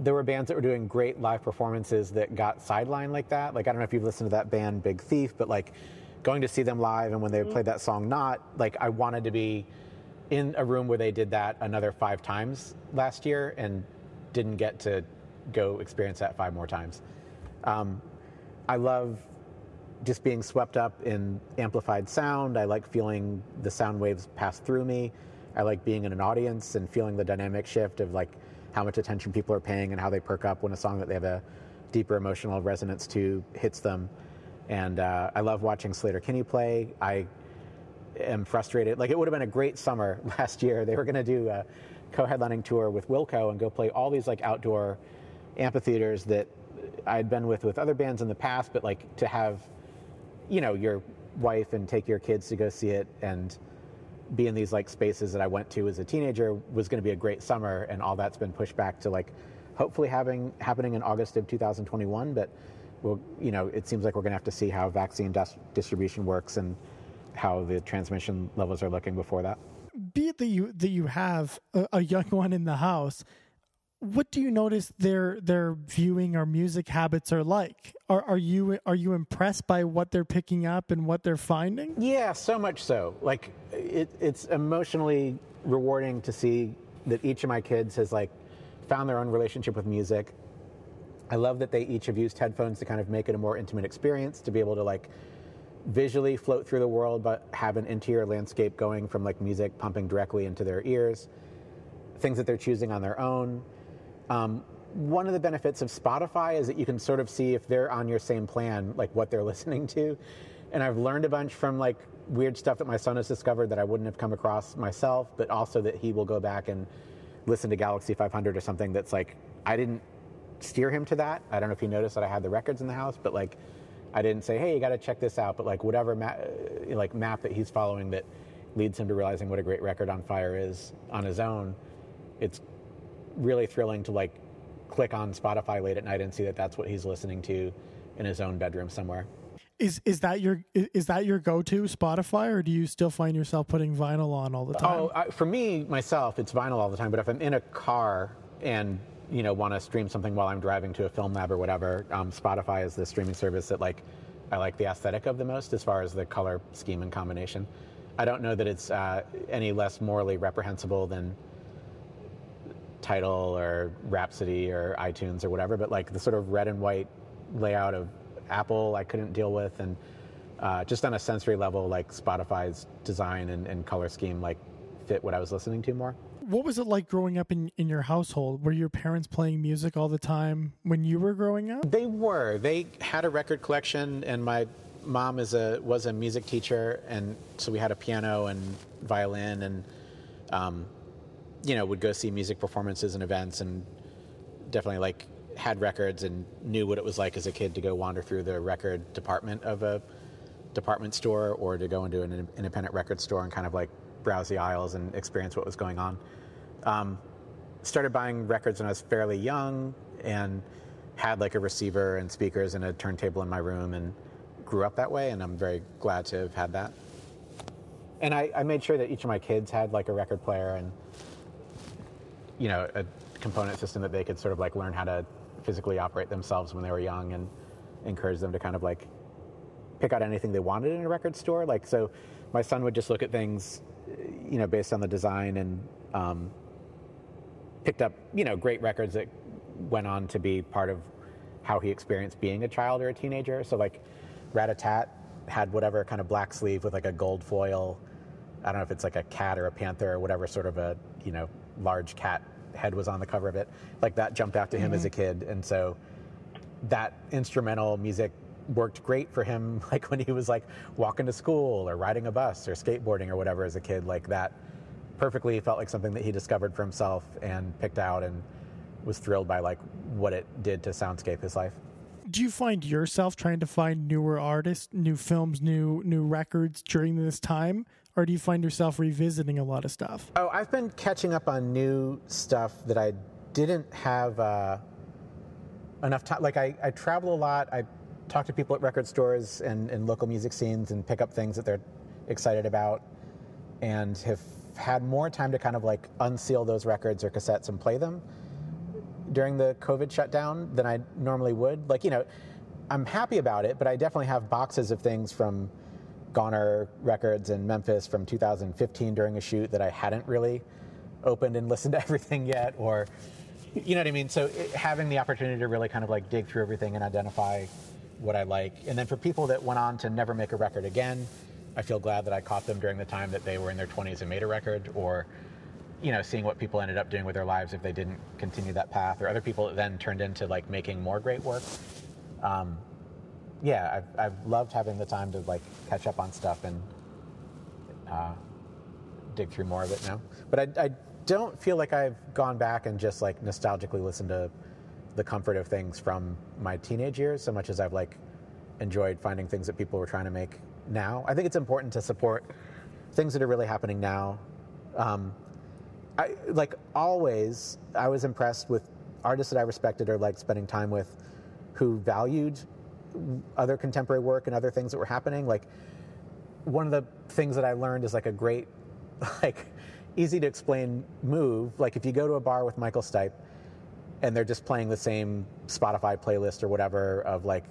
there were bands that were doing great live performances that got sidelined like that. Like I don't know if you've listened to that band Big Thief, but like going to see them live and when they played that song Not, like I wanted to be in a room where they did that another 5 times last year and didn't get to go experience that five more times. Um, I love just being swept up in amplified sound. I like feeling the sound waves pass through me. I like being in an audience and feeling the dynamic shift of like how much attention people are paying and how they perk up when a song that they have a deeper emotional resonance to hits them. And uh, I love watching Sleater-Kinney play. I am frustrated. Like it would have been a great summer last year. They were going to do a co-headlining tour with Wilco and go play all these like outdoor amphitheaters that I'd been with with other bands in the past, but like to have you know your wife and take your kids to go see it and be in these like spaces that I went to as a teenager was going to be a great summer, and all that's been pushed back to like hopefully having happening in August of 2021. But we'll, you know, it seems like we're going to have to see how vaccine dis- distribution works and how the transmission levels are looking before that. Be it that you that you have a, a young one in the house, what do you notice their their viewing or music habits are like? Are are you are you impressed by what they're picking up and what they're finding? Yeah, so much so. Like it, it's emotionally rewarding to see that each of my kids has like found their own relationship with music. I love that they each have used headphones to kind of make it a more intimate experience to be able to like visually float through the world, but have an interior landscape going from like music pumping directly into their ears, things that they're choosing on their own. Um, one of the benefits of Spotify is that you can sort of see if they're on your same plan, like what they're listening to. And I've learned a bunch from like weird stuff that my son has discovered that I wouldn't have come across myself, but also that he will go back and listen to Galaxy 500 or something that's like, I didn't steer him to that. I don't know if he noticed that I had the records in the house, but like, I didn't say, hey, you got to check this out. But like, whatever ma- uh, like map that he's following that leads him to realizing what a great record on fire is on his own, it's really thrilling to like click on Spotify late at night and see that that's what he's listening to in his own bedroom somewhere. Is is that your is that your go to Spotify, or do you still find yourself putting vinyl on all the time? Oh, I, for me myself, it's vinyl all the time. But if I'm in a car and you know want to stream something while I'm driving to a film lab or whatever, um, Spotify is the streaming service that like I like the aesthetic of the most as far as the color scheme and combination. I don't know that it's uh, any less morally reprehensible than Tidal or Rhapsody or iTunes or whatever, but like the sort of red and white layout of Apple, I couldn't deal with, and uh, just on a sensory level, like Spotify's design and, and color scheme, like fit what I was listening to more. What was it like growing up in, in your household? Were your parents playing music all the time when you were growing up? They were. They had a record collection, and my mom is a was a music teacher, and so we had a piano and violin, and um, you know would go see music performances and events, and definitely like had records and knew what it was like as a kid to go wander through the record department of a department store or to go into an independent record store and kind of like browse the aisles and experience what was going on. Um, started buying records when I was fairly young and had like a receiver and speakers and a turntable in my room and grew up that way and I'm very glad to have had that. And I, I made sure that each of my kids had like a record player and you know a component system that they could sort of like learn how to physically operate themselves when they were young and encourage them to kind of like pick out anything they wanted in a record store. Like, so my son would just look at things, you know, based on the design and um, picked up, you know, great records that went on to be part of how he experienced being a child or a teenager. So, like, Ratatat had whatever kind of black sleeve with like a gold foil. I don't know if it's like a cat or a panther or whatever sort of a, you know, large cat head was on the cover of it. Like that jumped out to him mm-hmm. as a kid, and so that instrumental music worked great for him. Like when he was like walking to school or riding a bus or skateboarding or whatever as a kid, like that perfectly felt like something that he discovered for himself and picked out and was thrilled by like what it did to soundscape his life do you find yourself trying to find newer artists, new films, new new records during this time, or do you find yourself revisiting a lot of stuff? Oh, I've been catching up on new stuff that I didn't have uh, enough time. Like I, I travel a lot. I talk to people at record stores and, and local music scenes and pick up things that they're excited about, and have had more time to kind of like unseal those records or cassettes and play them during the COVID shutdown than I normally would. Like, you know, I'm happy about it, but I definitely have boxes of things from Goner Records in Memphis from 2015 during a shoot that I hadn't really opened and listened to everything yet, or you know what I mean. So it, having the opportunity to really kind of like dig through everything and identify what I like, and then for people that went on to never make a record again, I feel glad that I caught them during the time that they were in their 20s and made a record, or you know, seeing what people ended up doing with their lives if they didn't continue that path, or other people that then turned into like making more great work. Um, yeah, I've, I've loved having the time to like catch up on stuff and uh, dig through more of it now. But I, I don't feel like I've gone back and just like nostalgically listened to the comfort of things from my teenage years so much as I've like enjoyed finding things that people were trying to make now. I think it's important to support things that are really happening now. Um, I, like always, I was impressed with artists that I respected or liked spending time with who valued other contemporary work and other things that were happening. Like one of the things that I learned is like a great, like easy to explain move. Like if you go to a bar with Michael Stipe and they're just playing the same Spotify playlist or whatever of like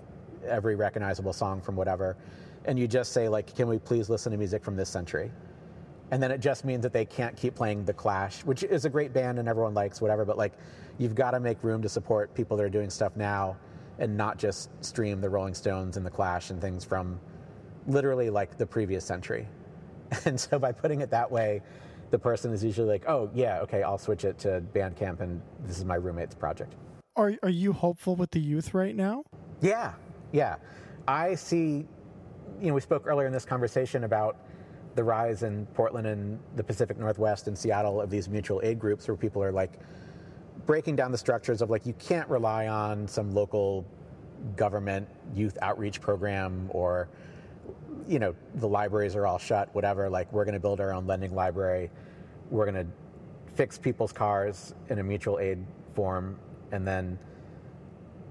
every recognizable song from whatever, and you just say like, "Can we please listen to music from this century?" and then it just means that they can't keep playing the clash which is a great band and everyone likes whatever but like you've got to make room to support people that are doing stuff now and not just stream the rolling stones and the clash and things from literally like the previous century. And so by putting it that way, the person is usually like, oh, yeah, okay, I'll switch it to Bandcamp and this is my roommate's project. Are, are you hopeful with the youth right now? Yeah, yeah. I see, you know, we spoke earlier in this conversation about the rise in Portland and the Pacific Northwest and Seattle of these mutual aid groups where people are like breaking down the structures of like, you can't rely on some local government youth outreach program or you know the libraries are all shut whatever. Like we're going to build our own lending library. We're going to fix people's cars in a mutual aid form. And then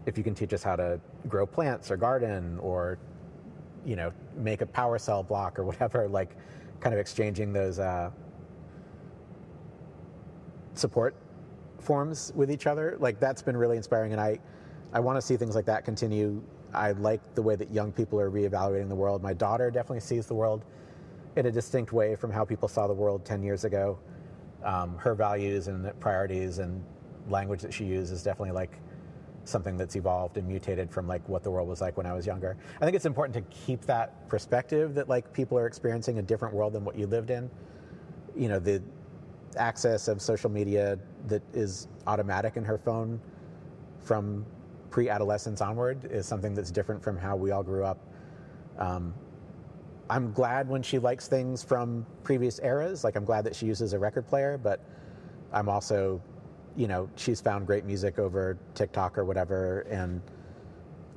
if you can teach us how to grow plants or garden or you know make a power cell block or whatever like kind of exchanging those uh, support forms with each other like that's been really inspiring and i i want to see things like that continue I like the way that young people are reevaluating the world. My daughter definitely sees the world in a distinct way from how people saw the world 10 years ago. Um, her values and priorities and language that she uses is definitely like something that's evolved and mutated from like what the world was like when I was younger. I think it's important to keep that perspective that like people are experiencing a different world than what you lived in. You know, the access of social media that is automatic in her phone from pre-adolescence onward is something that's different from how we all grew up. Um, I'm glad when she likes things from previous eras. Like I'm glad that she uses a record player, but I'm also, you know, she's found great music over TikTok or whatever, and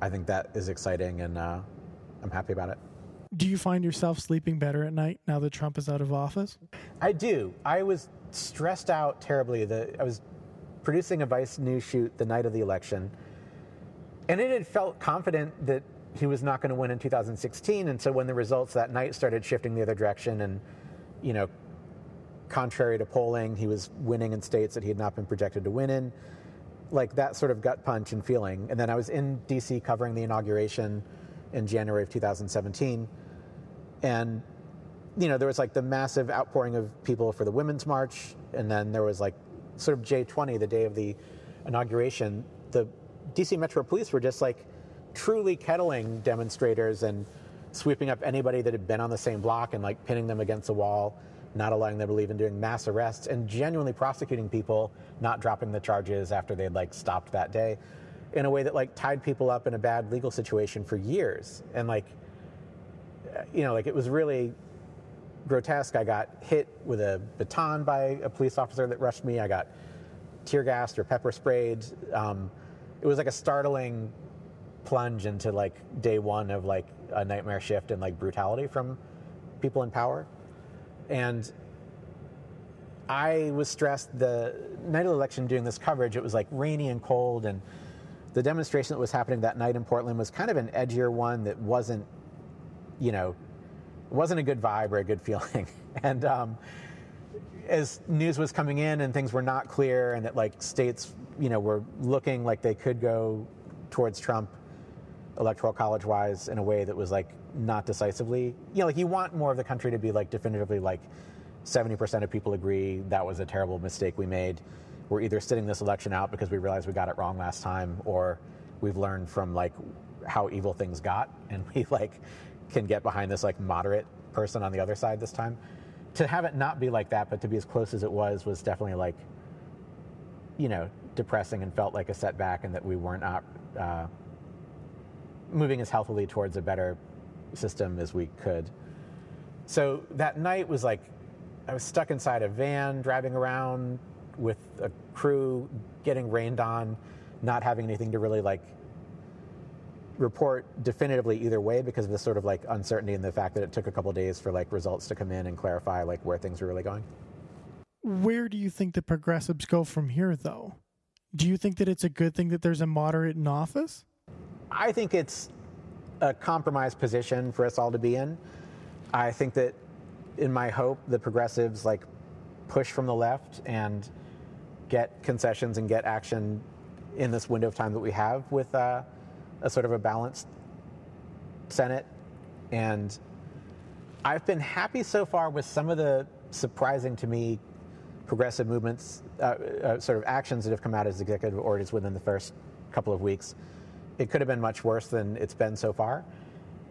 I think that is exciting, and uh, I'm happy about it. Do you find yourself sleeping better at night now that Trump is out of office? I do. I was stressed out terribly. The, I was producing a Vice News shoot the night of the election and it had felt confident that he was not going to win in 2016. And so when the results that night started shifting the other direction, and you know, contrary to polling, he was winning in states that he had not been projected to win in. Like that sort of gut punch and feeling. And then I was in DC covering the inauguration in January of 2017. And, you know, there was like the massive outpouring of people for the Women's March. And then there was like sort of J20, the day of the inauguration. The DC Metro Police were just like truly kettling demonstrators and sweeping up anybody that had been on the same block and like pinning them against the wall, not allowing them to leave and doing mass arrests and genuinely prosecuting people, not dropping the charges after they'd like stopped that day in a way that like tied people up in a bad legal situation for years. And like, you know, like it was really grotesque. I got hit with a baton by a police officer that rushed me. I got tear gassed or pepper sprayed. Um, it was like a startling plunge into like day one of like a nightmare shift and like brutality from people in power. And I was stressed the night of the election doing this coverage, it was like rainy and cold and the demonstration that was happening that night in Portland was kind of an edgier one that wasn't, you know, wasn't a good vibe or a good feeling. and um, as news was coming in and things were not clear and that like states you know were looking like they could go towards Trump electoral college wise in a way that was like not decisively you know like you want more of the country to be like definitively like 70% of people agree that was a terrible mistake we made we're either sitting this election out because we realized we got it wrong last time or we've learned from like how evil things got and we like can get behind this like moderate person on the other side this time to have it not be like that, but to be as close as it was, was definitely like, you know, depressing and felt like a setback, and that we weren't uh, moving as healthily towards a better system as we could. So that night was like, I was stuck inside a van driving around with a crew, getting rained on, not having anything to really like report definitively either way because of the sort of like uncertainty and the fact that it took a couple days for like results to come in and clarify like where things were really going. Where do you think the progressives go from here though? Do you think that it's a good thing that there's a moderate in office? I think it's a compromised position for us all to be in. I think that in my hope the progressives like push from the left and get concessions and get action in this window of time that we have with uh, a sort of a balanced Senate. And I've been happy so far with some of the surprising to me progressive movements, uh, uh, sort of actions that have come out as executive orders within the first couple of weeks. It could have been much worse than it's been so far.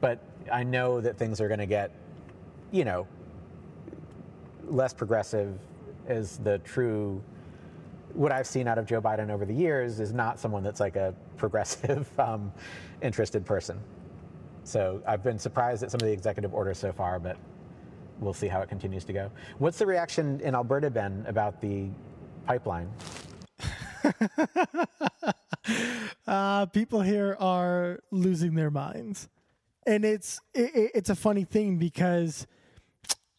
but I know that things are going to get, you know, less progressive as the true. What I've seen out of Joe Biden over the years is not someone that's like a progressive, um, interested person. So I've been surprised at some of the executive orders so far, but we'll see how it continues to go. What's the reaction in Alberta, Ben, about the pipeline? uh, people here are losing their minds, and it's it, it's a funny thing because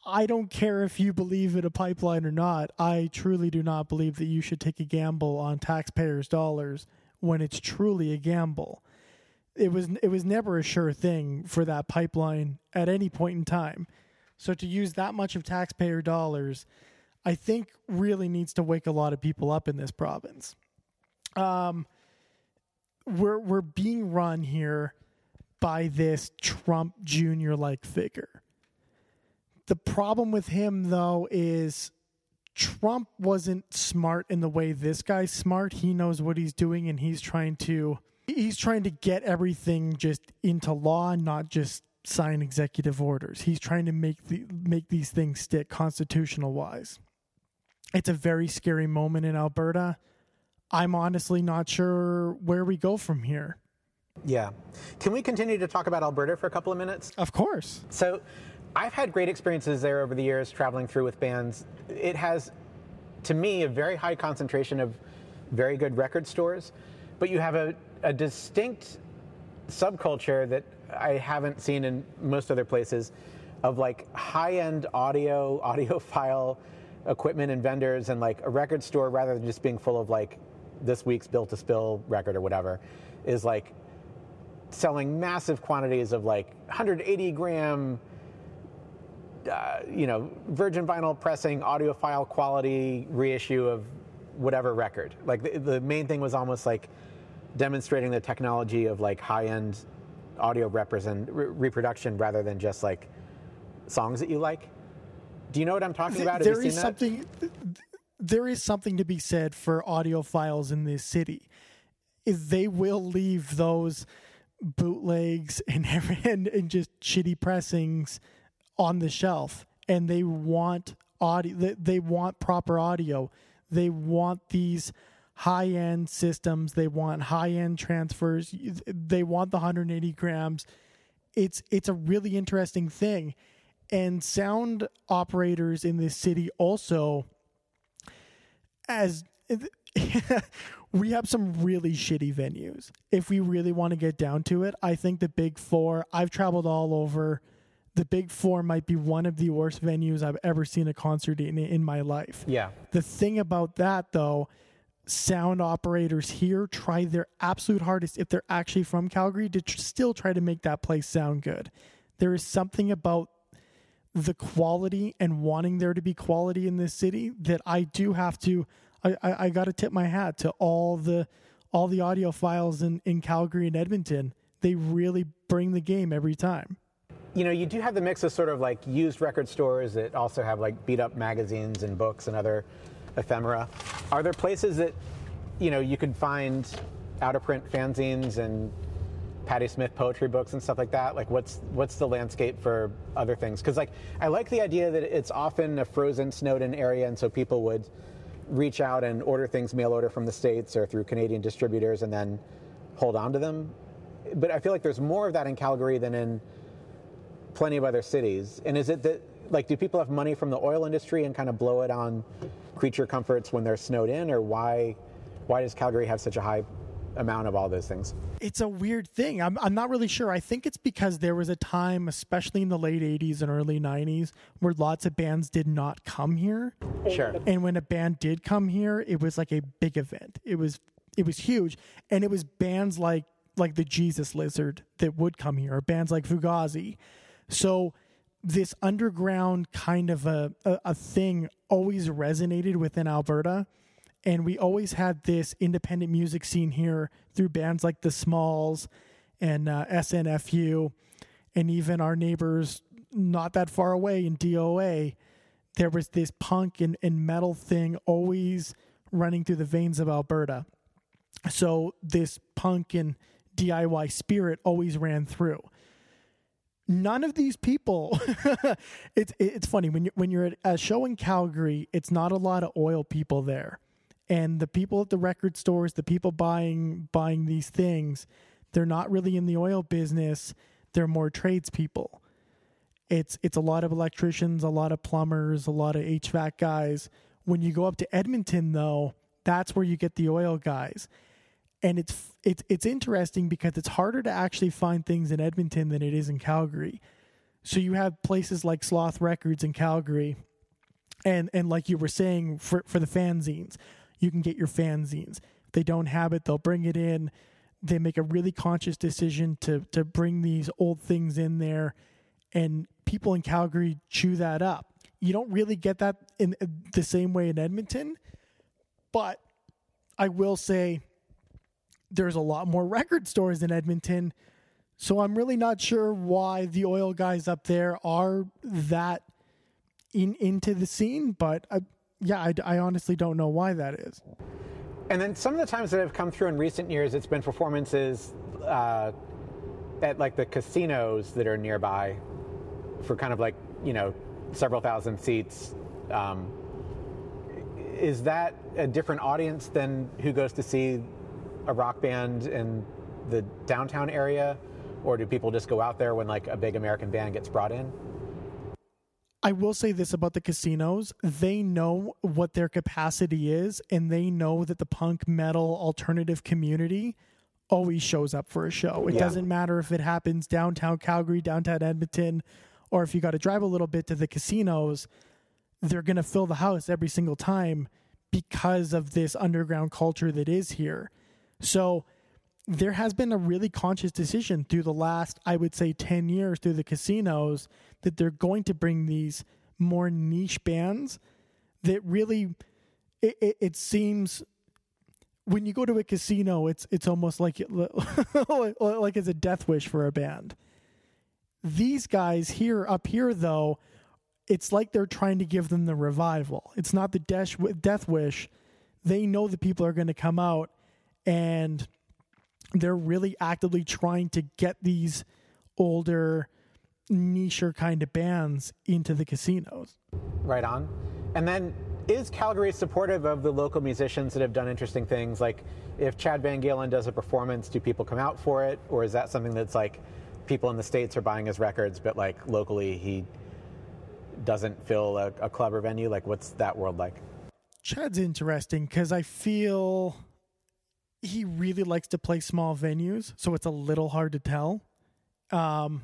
I don't care if you believe in a pipeline or not. I truly do not believe that you should take a gamble on taxpayers' dollars when it's truly a gamble. It was it was never a sure thing for that pipeline at any point in time. So to use that much of taxpayer dollars, I think really needs to wake a lot of people up in this province. Um, we're we're being run here by this Trump Jr. like figure. The problem with him though is Trump wasn't smart in the way this guy's smart. He knows what he's doing and he's trying to he's trying to get everything just into law, not just sign executive orders. He's trying to make the make these things stick constitutional wise. It's a very scary moment in Alberta. I'm honestly not sure where we go from here. Yeah. Can we continue to talk about Alberta for a couple of minutes? Of course. So, I've had great experiences there over the years traveling through with bands. It has, to me, a very high concentration of very good record stores, but you have a, a distinct subculture that I haven't seen in most other places of like high end audio, audiophile equipment and vendors, and like a record store rather than just being full of like this week's Built to Spill record or whatever, is like selling massive quantities of like 180 gram. Uh, you know, virgin vinyl pressing, audiophile quality reissue of whatever record. Like the, the main thing was almost like demonstrating the technology of like high end audio represent re- reproduction rather than just like songs that you like. Do you know what I'm talking about? Have there is something. There is something to be said for audiophiles in this city. Is they will leave those bootlegs and, and and just shitty pressings on the shelf, and they want audio. They, want proper audio. They want these high end systems. They want high end transfers. They want the 180 grams. It's it's a really interesting thing, and sound operators in this city also, as we have some really shitty venues. If we really want to get down to it, I think the Big Four. I've traveled all over. The Big Four might be one of the worst venues I've ever seen a concert in in my life. Yeah. The thing about that though sound operators here try their absolute hardest if they're actually from Calgary to tr- still try to make that place sound good. There is something about the quality and wanting there to be quality in this city that I do have to I, I, I gotta tip my hat to all the all the audiophiles in, in Calgary and Edmonton. They really bring the game every time. You know, you do have the mix of sort of like used record stores that also have like beat up magazines and books and other ephemera. Are there places that you know you could find out of print fanzines and Patti Smith poetry books and stuff like that? Like, what's what's the landscape for other things? Because like I like the idea that it's often a frozen, snowed-in area, and so people would reach out and order things mail order from the states or through Canadian distributors, and then hold on to them. But I feel like there's more of that in Calgary than in plenty of other cities. And is it that like do people have money from the oil industry and kind of blow it on creature comforts when they're snowed in, or why why does Calgary have such a high amount of all those things? It's a weird thing. I'm I'm not really sure. I think it's because there was a time, especially in the late '80s and early '90s, where lots of bands did not come here. Sure. And when a band did come here, it was like a big event. It was it was huge, and it was bands like like the Jesus Lizard that would come here, or bands like Fugazi. So this underground kind of a, a, a thing always resonated within Alberta. And we always had this independent music scene here through bands like The Smalls and uh, SNFU, and even our neighbors not that far away in DOA. There was this punk and, and metal thing always running through the veins of Alberta. So this punk and DIY spirit always ran through. None of these people it's it's funny when you when you're at a show in Calgary it's not a lot of oil people there. And the people at the record stores the people buying buying these things they're not really in the oil business. They're more tradespeople it's it's a lot of electricians a lot of plumbers a lot of HVAC guys. When you go up to Edmonton though that's where you get the oil guys and it's it's it's interesting because it's harder to actually find things in Edmonton than it is in Calgary. So you have places like Sloth Records in Calgary, and and like you were saying for for the fanzines, you can get your fanzines. If they don't have it, they'll bring it in. They make a really conscious decision to to bring these old things in there, and people in Calgary chew that up. You don't really get that in the same way in Edmonton, but I will say there's a lot more record stores in Edmonton. So I'm really not sure why the oil guys up there are that in into the scene, but I, yeah, I, I honestly don't know why that is. And then some of the times that have come through in recent years, it's been performances uh, at like the casinos that are nearby for kind of like you know several thousand seats. Um, is that a different audience than who goes to see a rock band in the downtown area, or do people just go out there when like a big American band gets brought in? I will say this about the casinos. They know what their capacity is, and they know that the punk metal alternative community always shows up for a show. It yeah. doesn't matter if it happens downtown Calgary, downtown Edmonton, or if you got to drive a little bit to the casinos, they're going to fill the house every single time because of this underground culture that is here. So there has been a really conscious decision through the last, I would say, 10 years through the casinos that they're going to bring these more niche bands that really, it, it, it seems when you go to a casino, it's it's almost like like it's a death wish for a band. These guys here up here though, it's like they're trying to give them the revival. It's not the death death wish. They know the people are going to come out and they're really actively trying to get these older nicher kind of bands into the casinos. Right on. And then is Calgary supportive of the local musicians that have done interesting things? Like if Chad VanGaalen does a performance, do people come out for it? Or is that something that's like people in the States are buying his records, but like locally he doesn't fill a, a club or venue? Like what's that world like? Chad's interesting because I feel he really likes to play small venues, so it's a little hard to tell. Um,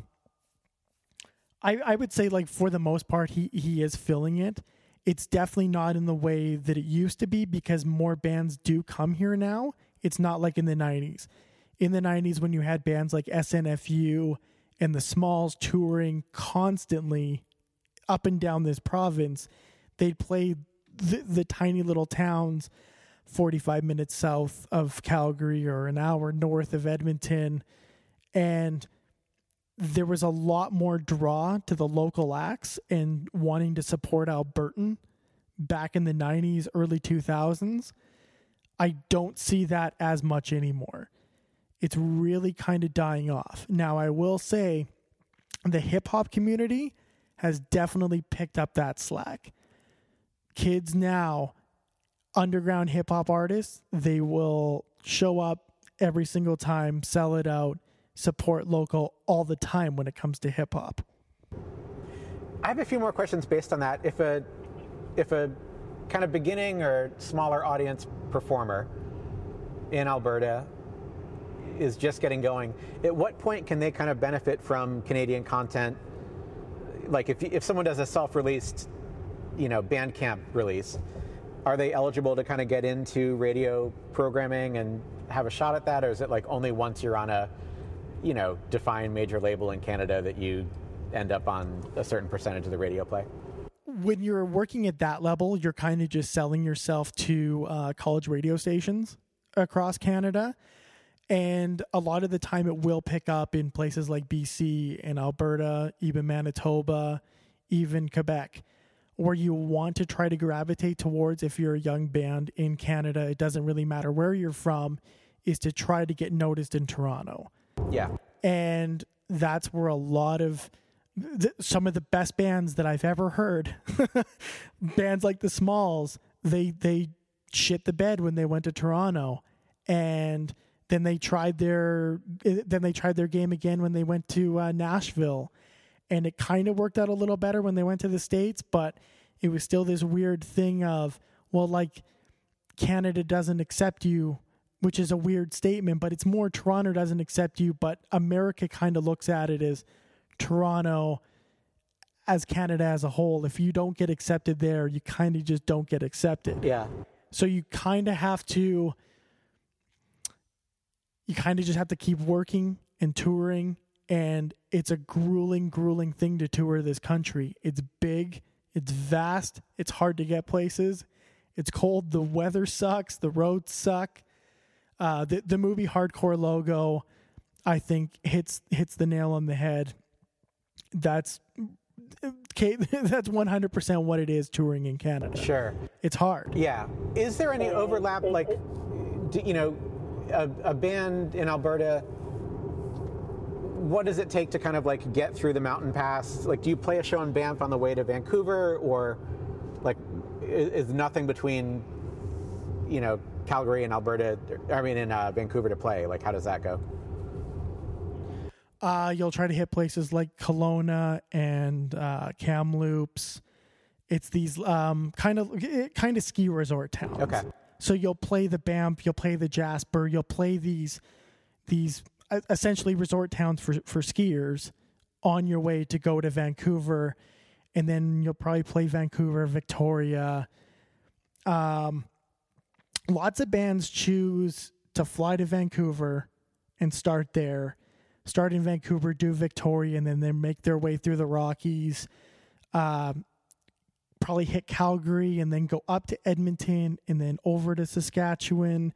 I I would say like for the most part he he is filling it. It's definitely not in the way that it used to be because more bands do come here now. It's not like in the 90s. In the 90s when you had bands like SNFU and the Smalls touring constantly up and down this province, they'd play the, the tiny little towns 45 minutes south of Calgary or an hour north of Edmonton. And there was a lot more draw to the local acts and wanting to support Albertan back in the 90s, early 2000s. I don't see that as much anymore. It's really kind of dying off. Now, I will say the hip hop community has definitely picked up that slack. Kids now underground hip hop artists, they will show up every single time, sell it out, support local all the time when it comes to hip hop. I have a few more questions based on that. If a if a kind of beginning or smaller audience performer in Alberta is just getting going, at what point can they kind of benefit from Canadian content? Like if if someone does a self-released, you know, Bandcamp release, are they eligible to kind of get into radio programming and have a shot at that, or is it like only once you're on a, you know, defined major label in Canada that you end up on a certain percentage of the radio play? When you're working at that level, you're kind of just selling yourself to uh, college radio stations across Canada. And a lot of the time, it will pick up in places like BC and Alberta, even Manitoba, even Quebec or you want to try to gravitate towards if you're a young band in Canada, it doesn't really matter where you're from, is to try to get noticed in Toronto. Yeah. And that's where a lot of th- some of the best bands that I've ever heard, bands like the Smalls, they they shit the bed when they went to Toronto, and then they tried their then they tried their game again when they went to uh, Nashville, and it kind of worked out a little better when they went to the states, but it was still this weird thing of well, like Canada doesn't accept you which is a weird statement, but it's more Toronto doesn't accept you, but America kind of looks at it as Toronto as Canada as a whole. If you don't get accepted there, you kind of just don't get accepted. Yeah. So you kind of have to you kind of just have to keep working and touring and it's a grueling grueling thing to tour this country. It's big, it's vast, it's hard to get places. It's cold, the weather sucks, the roads suck uh, the the movie Hard Core Logo, I think hits hits the nail on the head. That's okay, that's one hundred percent what it is touring in Canada. Sure, it's hard. Yeah, is there any overlap? Like, you know, a, a band in Alberta what does it take to kind of like get through the mountain pass? Like, do you play a show in Banff on the way to Vancouver, or like is, is nothing between, you know, Calgary and Alberta, I mean, in uh, Vancouver to play? Like, how does that go? Uh, you'll try to hit places like Kelowna and uh, Kamloops. It's these um, kind of kind of ski resort towns. Okay. So you'll play the Banff, you'll play the Jasper, you'll play these these essentially resort towns for for skiers on your way to go to Vancouver, and then you'll probably play Vancouver, Victoria. Um, lots of bands choose to fly to Vancouver and start there. Start in Vancouver, do Victoria, and then they make their way through the Rockies. Um, probably hit Calgary and then go up to Edmonton and then over to Saskatchewan.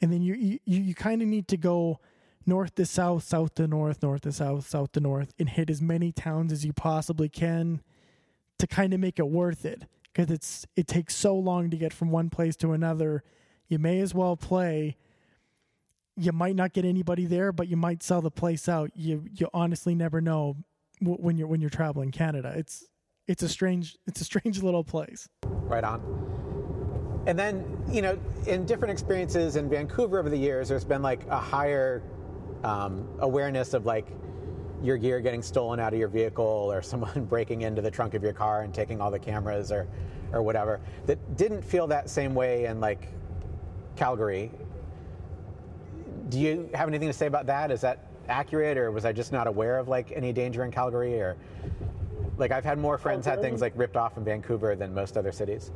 And then you you, you kind of need to go north to south, south to north, north to south, south to north, and hit as many towns as you possibly can to kind of make it worth it. Because it's it takes so long to get from one place to another you may as well play. You might not get anybody there, but you might sell the place out. You you honestly never know when you're when you're traveling Canada. It's it's a strange it's a strange little place. Right on. And then you know, in different experiences in Vancouver over the years, there's been like a higher um, awareness of like your gear getting stolen out of your vehicle or someone breaking into the trunk of your car and taking all the cameras or or whatever that didn't feel that same way in like Calgary. Do you have anything to say about that? Is that accurate, or was I just not aware of like any danger in Calgary, or like I've had more friends had things like ripped off in Vancouver than most other cities.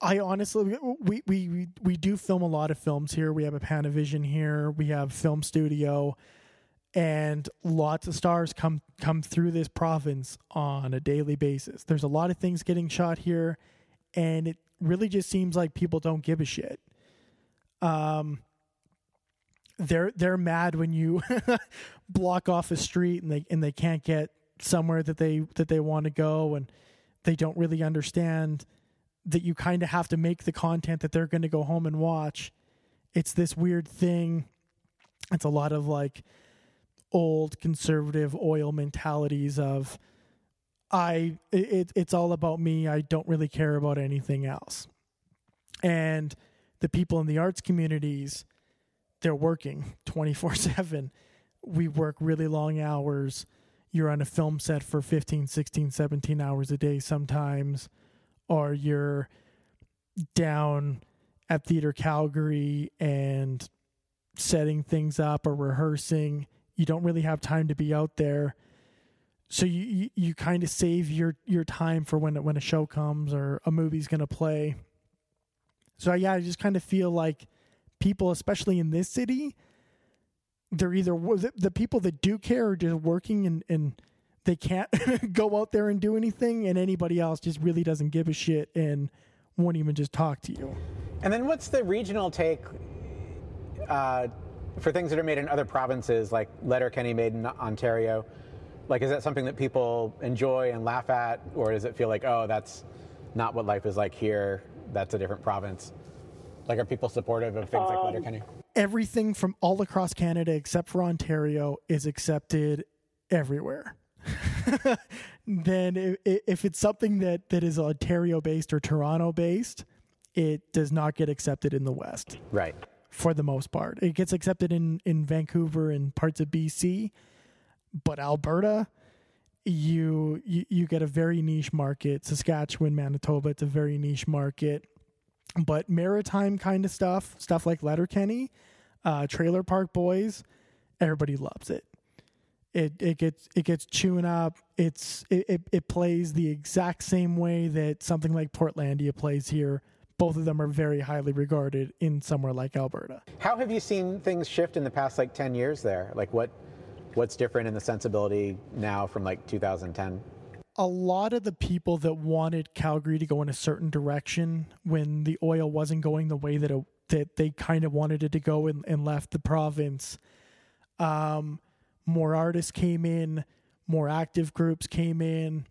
I honestly, we, we, we do film a lot of films here. We have a Panavision here. We have film studio, and lots of stars come come through this province on a daily basis. There's a lot of things getting shot here, and it really just seems like people don't give a shit. Um, they're they're mad when you block off a street and they and they can't get somewhere that they that they want to go and they don't really understand that you kind of have to make the content that they're going to go home and watch. It's this weird thing. It's a lot of like old conservative oil mentalities of I it, it's all about me. I don't really care about anything else. And the people in the arts communities, they're working 24/7. We work really long hours. You're on a film set for 15, 16, 17 hours a day sometimes or you're down at Theatre Calgary and setting things up or rehearsing. You don't really have time to be out there so you you, you kind of save your your time for when when a show comes or a movie's going to play. So yeah, I just kind of feel like people, especially in this city, they're either the people that do care are just working and and they can't go out there and do anything, and anybody else just really doesn't give a shit and won't even just talk to you. And then what's the regional take uh, for things that are made in other provinces, like Letterkenny made in Ontario? Like, is that something that people enjoy and laugh at, or does it feel like, oh, that's not what life is like here? That's a different province. Like, are people supportive of things um, like Letterkenny? everything from all across Canada except for Ontario is accepted everywhere. then if, if it's something that, that is Ontario based or Toronto based, it does not get accepted in the West. Right. For the most part, it gets accepted in in Vancouver and parts of BC, but Alberta, you you, you get a very niche market. Saskatchewan, Manitoba, it's a very niche market. But maritime kind of stuff, stuff like Letterkenny, uh, Trailer Park Boys, everybody loves it. It it gets it gets chewing up. It's it, it, it plays the exact same way that something like Portlandia plays here. Both of them are very highly regarded in somewhere like Alberta. How have you seen things shift in the past like 10 years there? Like what what's different in the sensibility now from like 2010? a lot of the people that wanted Calgary to go in a certain direction when the oil wasn't going the way that it, that they kind of wanted it to go and, and left the province. Um, more artists came in, more active groups came in.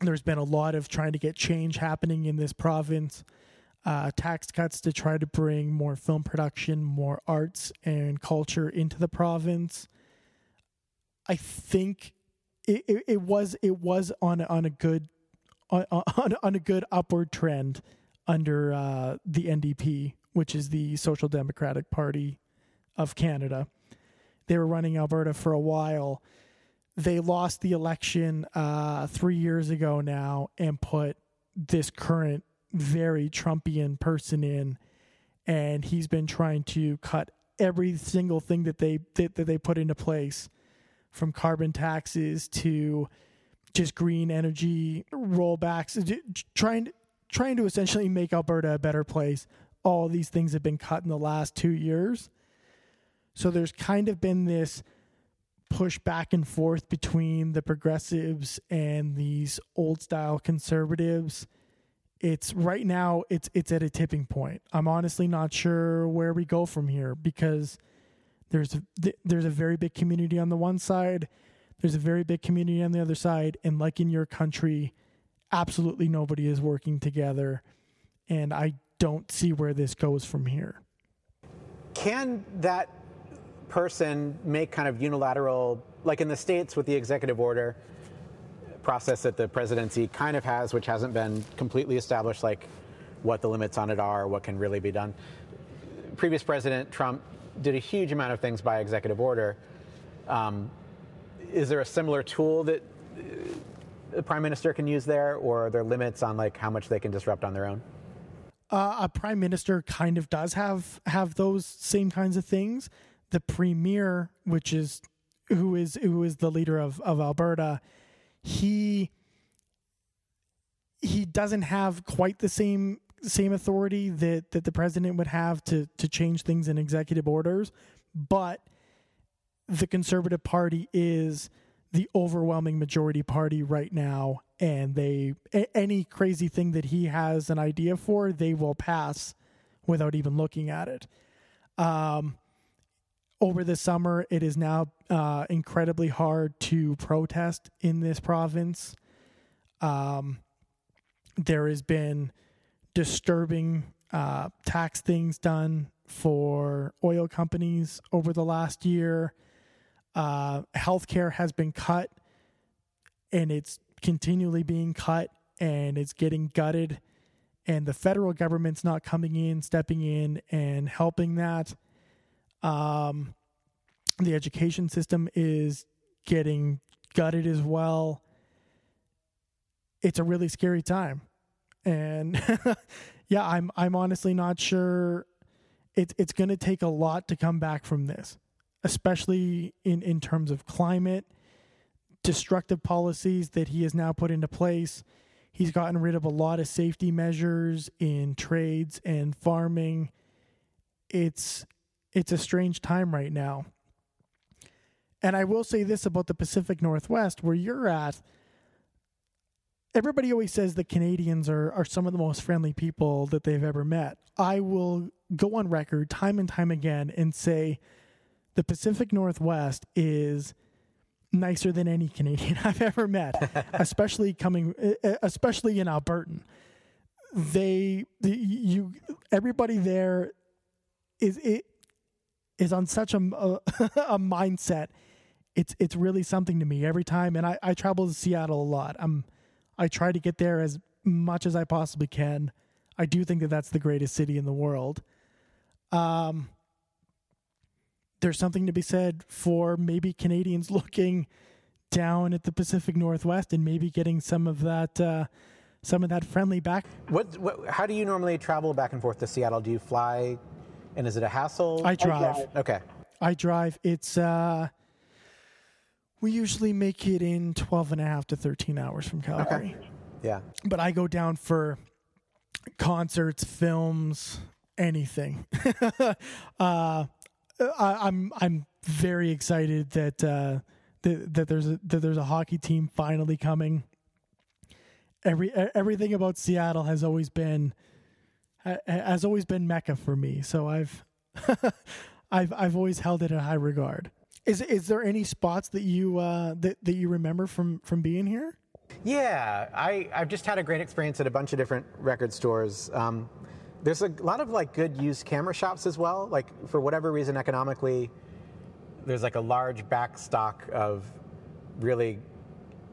There's been a lot of trying to get change happening in this province. Uh, tax cuts to try to bring more film production, more arts and culture into the province. I think it, it, it was it was on on a good on on, on a good upward trend under uh, the NDP, which is the Social Democratic Party of Canada. They were running Alberta for a while. They lost the election uh, three years ago now and put this current very Trumpian person in, and he's been trying to cut every single thing that they that, that they put into place from carbon taxes to just green energy rollbacks, trying trying to essentially make Alberta a better place. All these things have been cut in the last two years, so there's kind of been this push back and forth between the progressives and these old style conservatives. It's right now it's it's at a tipping point. I'm honestly not sure where we go from here because there's a, there's a very big community on the one side, there's a very big community on the other side, and like in your country, absolutely nobody is working together, and I don't see where this goes from here. Can that person make kind of unilateral, like in the states with the executive order process that the presidency kind of has, which hasn't been completely established, like what the limits on it are, what can really be done. Previous President Trump did a huge amount of things by executive order. Um, is there a similar tool that uh, the prime minister can use there, or are there limits on like how much they can disrupt on their own? Uh, a prime minister kind of does have have those same kinds of things. The premier, which is who is who is the leader of of Alberta, he he doesn't have quite the same same authority that that the president would have to to change things in executive orders, but the conservative party is the overwhelming majority party right now and they any crazy thing that he has an idea for they will pass without even looking at it. Um, over the summer it is now uh, incredibly hard to protest in this province um, there has been disturbing uh, tax things done for oil companies over the last year. Uh, healthcare has been cut and it's continually being cut and it's getting gutted. And the federal government's not coming in, stepping in, and helping that. Um, the education system is getting gutted as well. It's a really scary time and yeah, I'm I'm honestly not sure. It's it's going to take a lot to come back from this, especially in in terms of climate, destructive policies that he has now put into place. He's gotten rid of a lot of safety measures in trades and farming. It's it's a strange time right now. And I will say this about the Pacific Northwest, where you're at everybody always says the Canadians are, are some of the most friendly people that they've ever met. I will go on record time and time again and say the Pacific Northwest is nicer than any Canadian I've ever met, especially coming, especially in Albertan. They, the, you, everybody there is it. Is on such a, a, a mindset. It's it's really something to me every time, and I, I travel to Seattle a lot. I'm I try to get there as much as I possibly can. I do think that that's the greatest city in the world. Um, there's something to be said for maybe Canadians looking down at the Pacific Northwest and maybe getting some of that uh, some of that friendly back. What, what? How do you normally travel back and forth to Seattle? Do you fly, and is it a hassle? I drive. Okay. I drive. It's uh we usually make it in 12 and a half to 13 hours from Calgary. Okay. Yeah. But I go down for concerts, films, anything. uh I, I'm I'm very excited that uh that, that there's a that there's a hockey team finally coming. Every everything about Seattle has always been has always been mecca for me. So I've I've I've always held it in high regard. Is is there any spots that you uh, that that you remember from from being here? Yeah, I, I've just had a great experience at a bunch of different record stores. Um, there's a lot of like good used camera shops as well. Like for whatever reason, economically, there's like a large back stock of really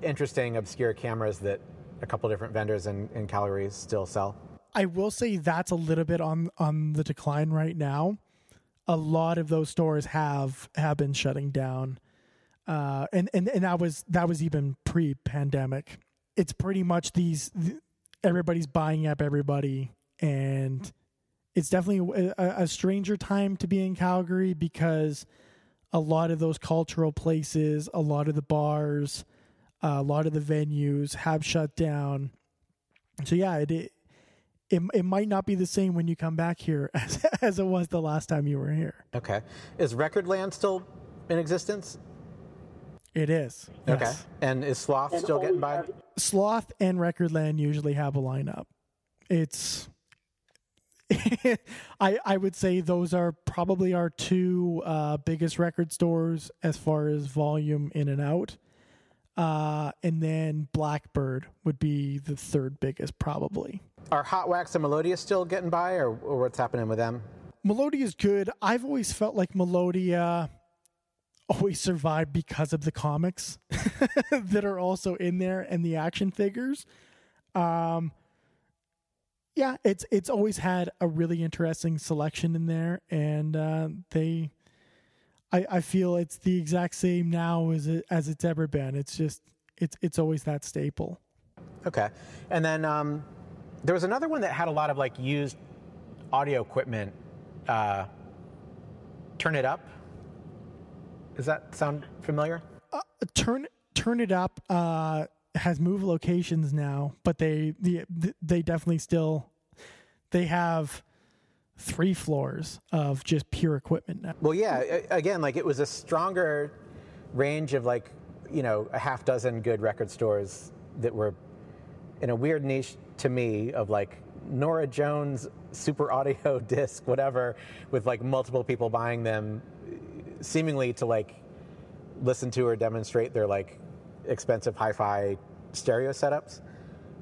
interesting, obscure cameras that a couple different vendors in, in Calgary still sell. I will say that's a little bit on on the decline right now. A lot of those stores have have been shutting down, uh, and and and that was that was even pre pandemic. It's pretty much these th- everybody's buying up everybody, and it's definitely a, a stranger time to be in Calgary because a lot of those cultural places, a lot of the bars, uh, a lot of the venues have shut down. So yeah, it, it it it might not be the same when you come back here as as it was the last time you were here. Okay. Is Recordland still in existence? It is. Okay. yes. And is Sloth still getting by? Sloth and Recordland usually have a lineup. It's I I would say those are probably our two uh, biggest record stores as far as volume in and out. Uh, and then Blackbird would be the third biggest, probably. Are Hot Wax and Melodia still getting by, or, or what's happening with them? Melodia is good. I've always felt like Melodia always survived because of the comics that are also in there and the action figures. Um, yeah, it's it's always had a really interesting selection in there, and uh, they, I I feel it's the exact same now as it as it's ever been. It's just it's it's always that staple. Okay. And then um, there was another one that had a lot of like used audio equipment. Uh, Turn it up. Does that sound familiar? uh, turn turn it up uh has moved locations now but they the, they definitely still they have three floors of just pure equipment now Well, yeah. Again, like it was a stronger range of like you know a half dozen good record stores that were in a weird niche to me of like Norah Jones super audio disc, whatever, with like multiple people buying them, seemingly to like listen to or demonstrate their like expensive hi-fi stereo setups,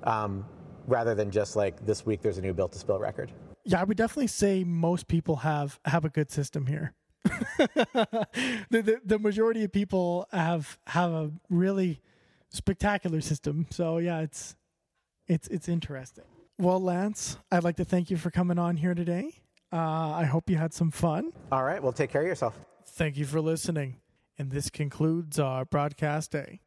um, rather than just like this week there's a new built to spill record. yeah i would definitely say most people have have a good system here the, the, the majority of people have have a really spectacular system so yeah it's it's it's interesting well lance i'd like to thank you for coming on here today uh, i hope you had some fun All right, well, take care of yourself. Thank you for listening. And this concludes our broadcast day.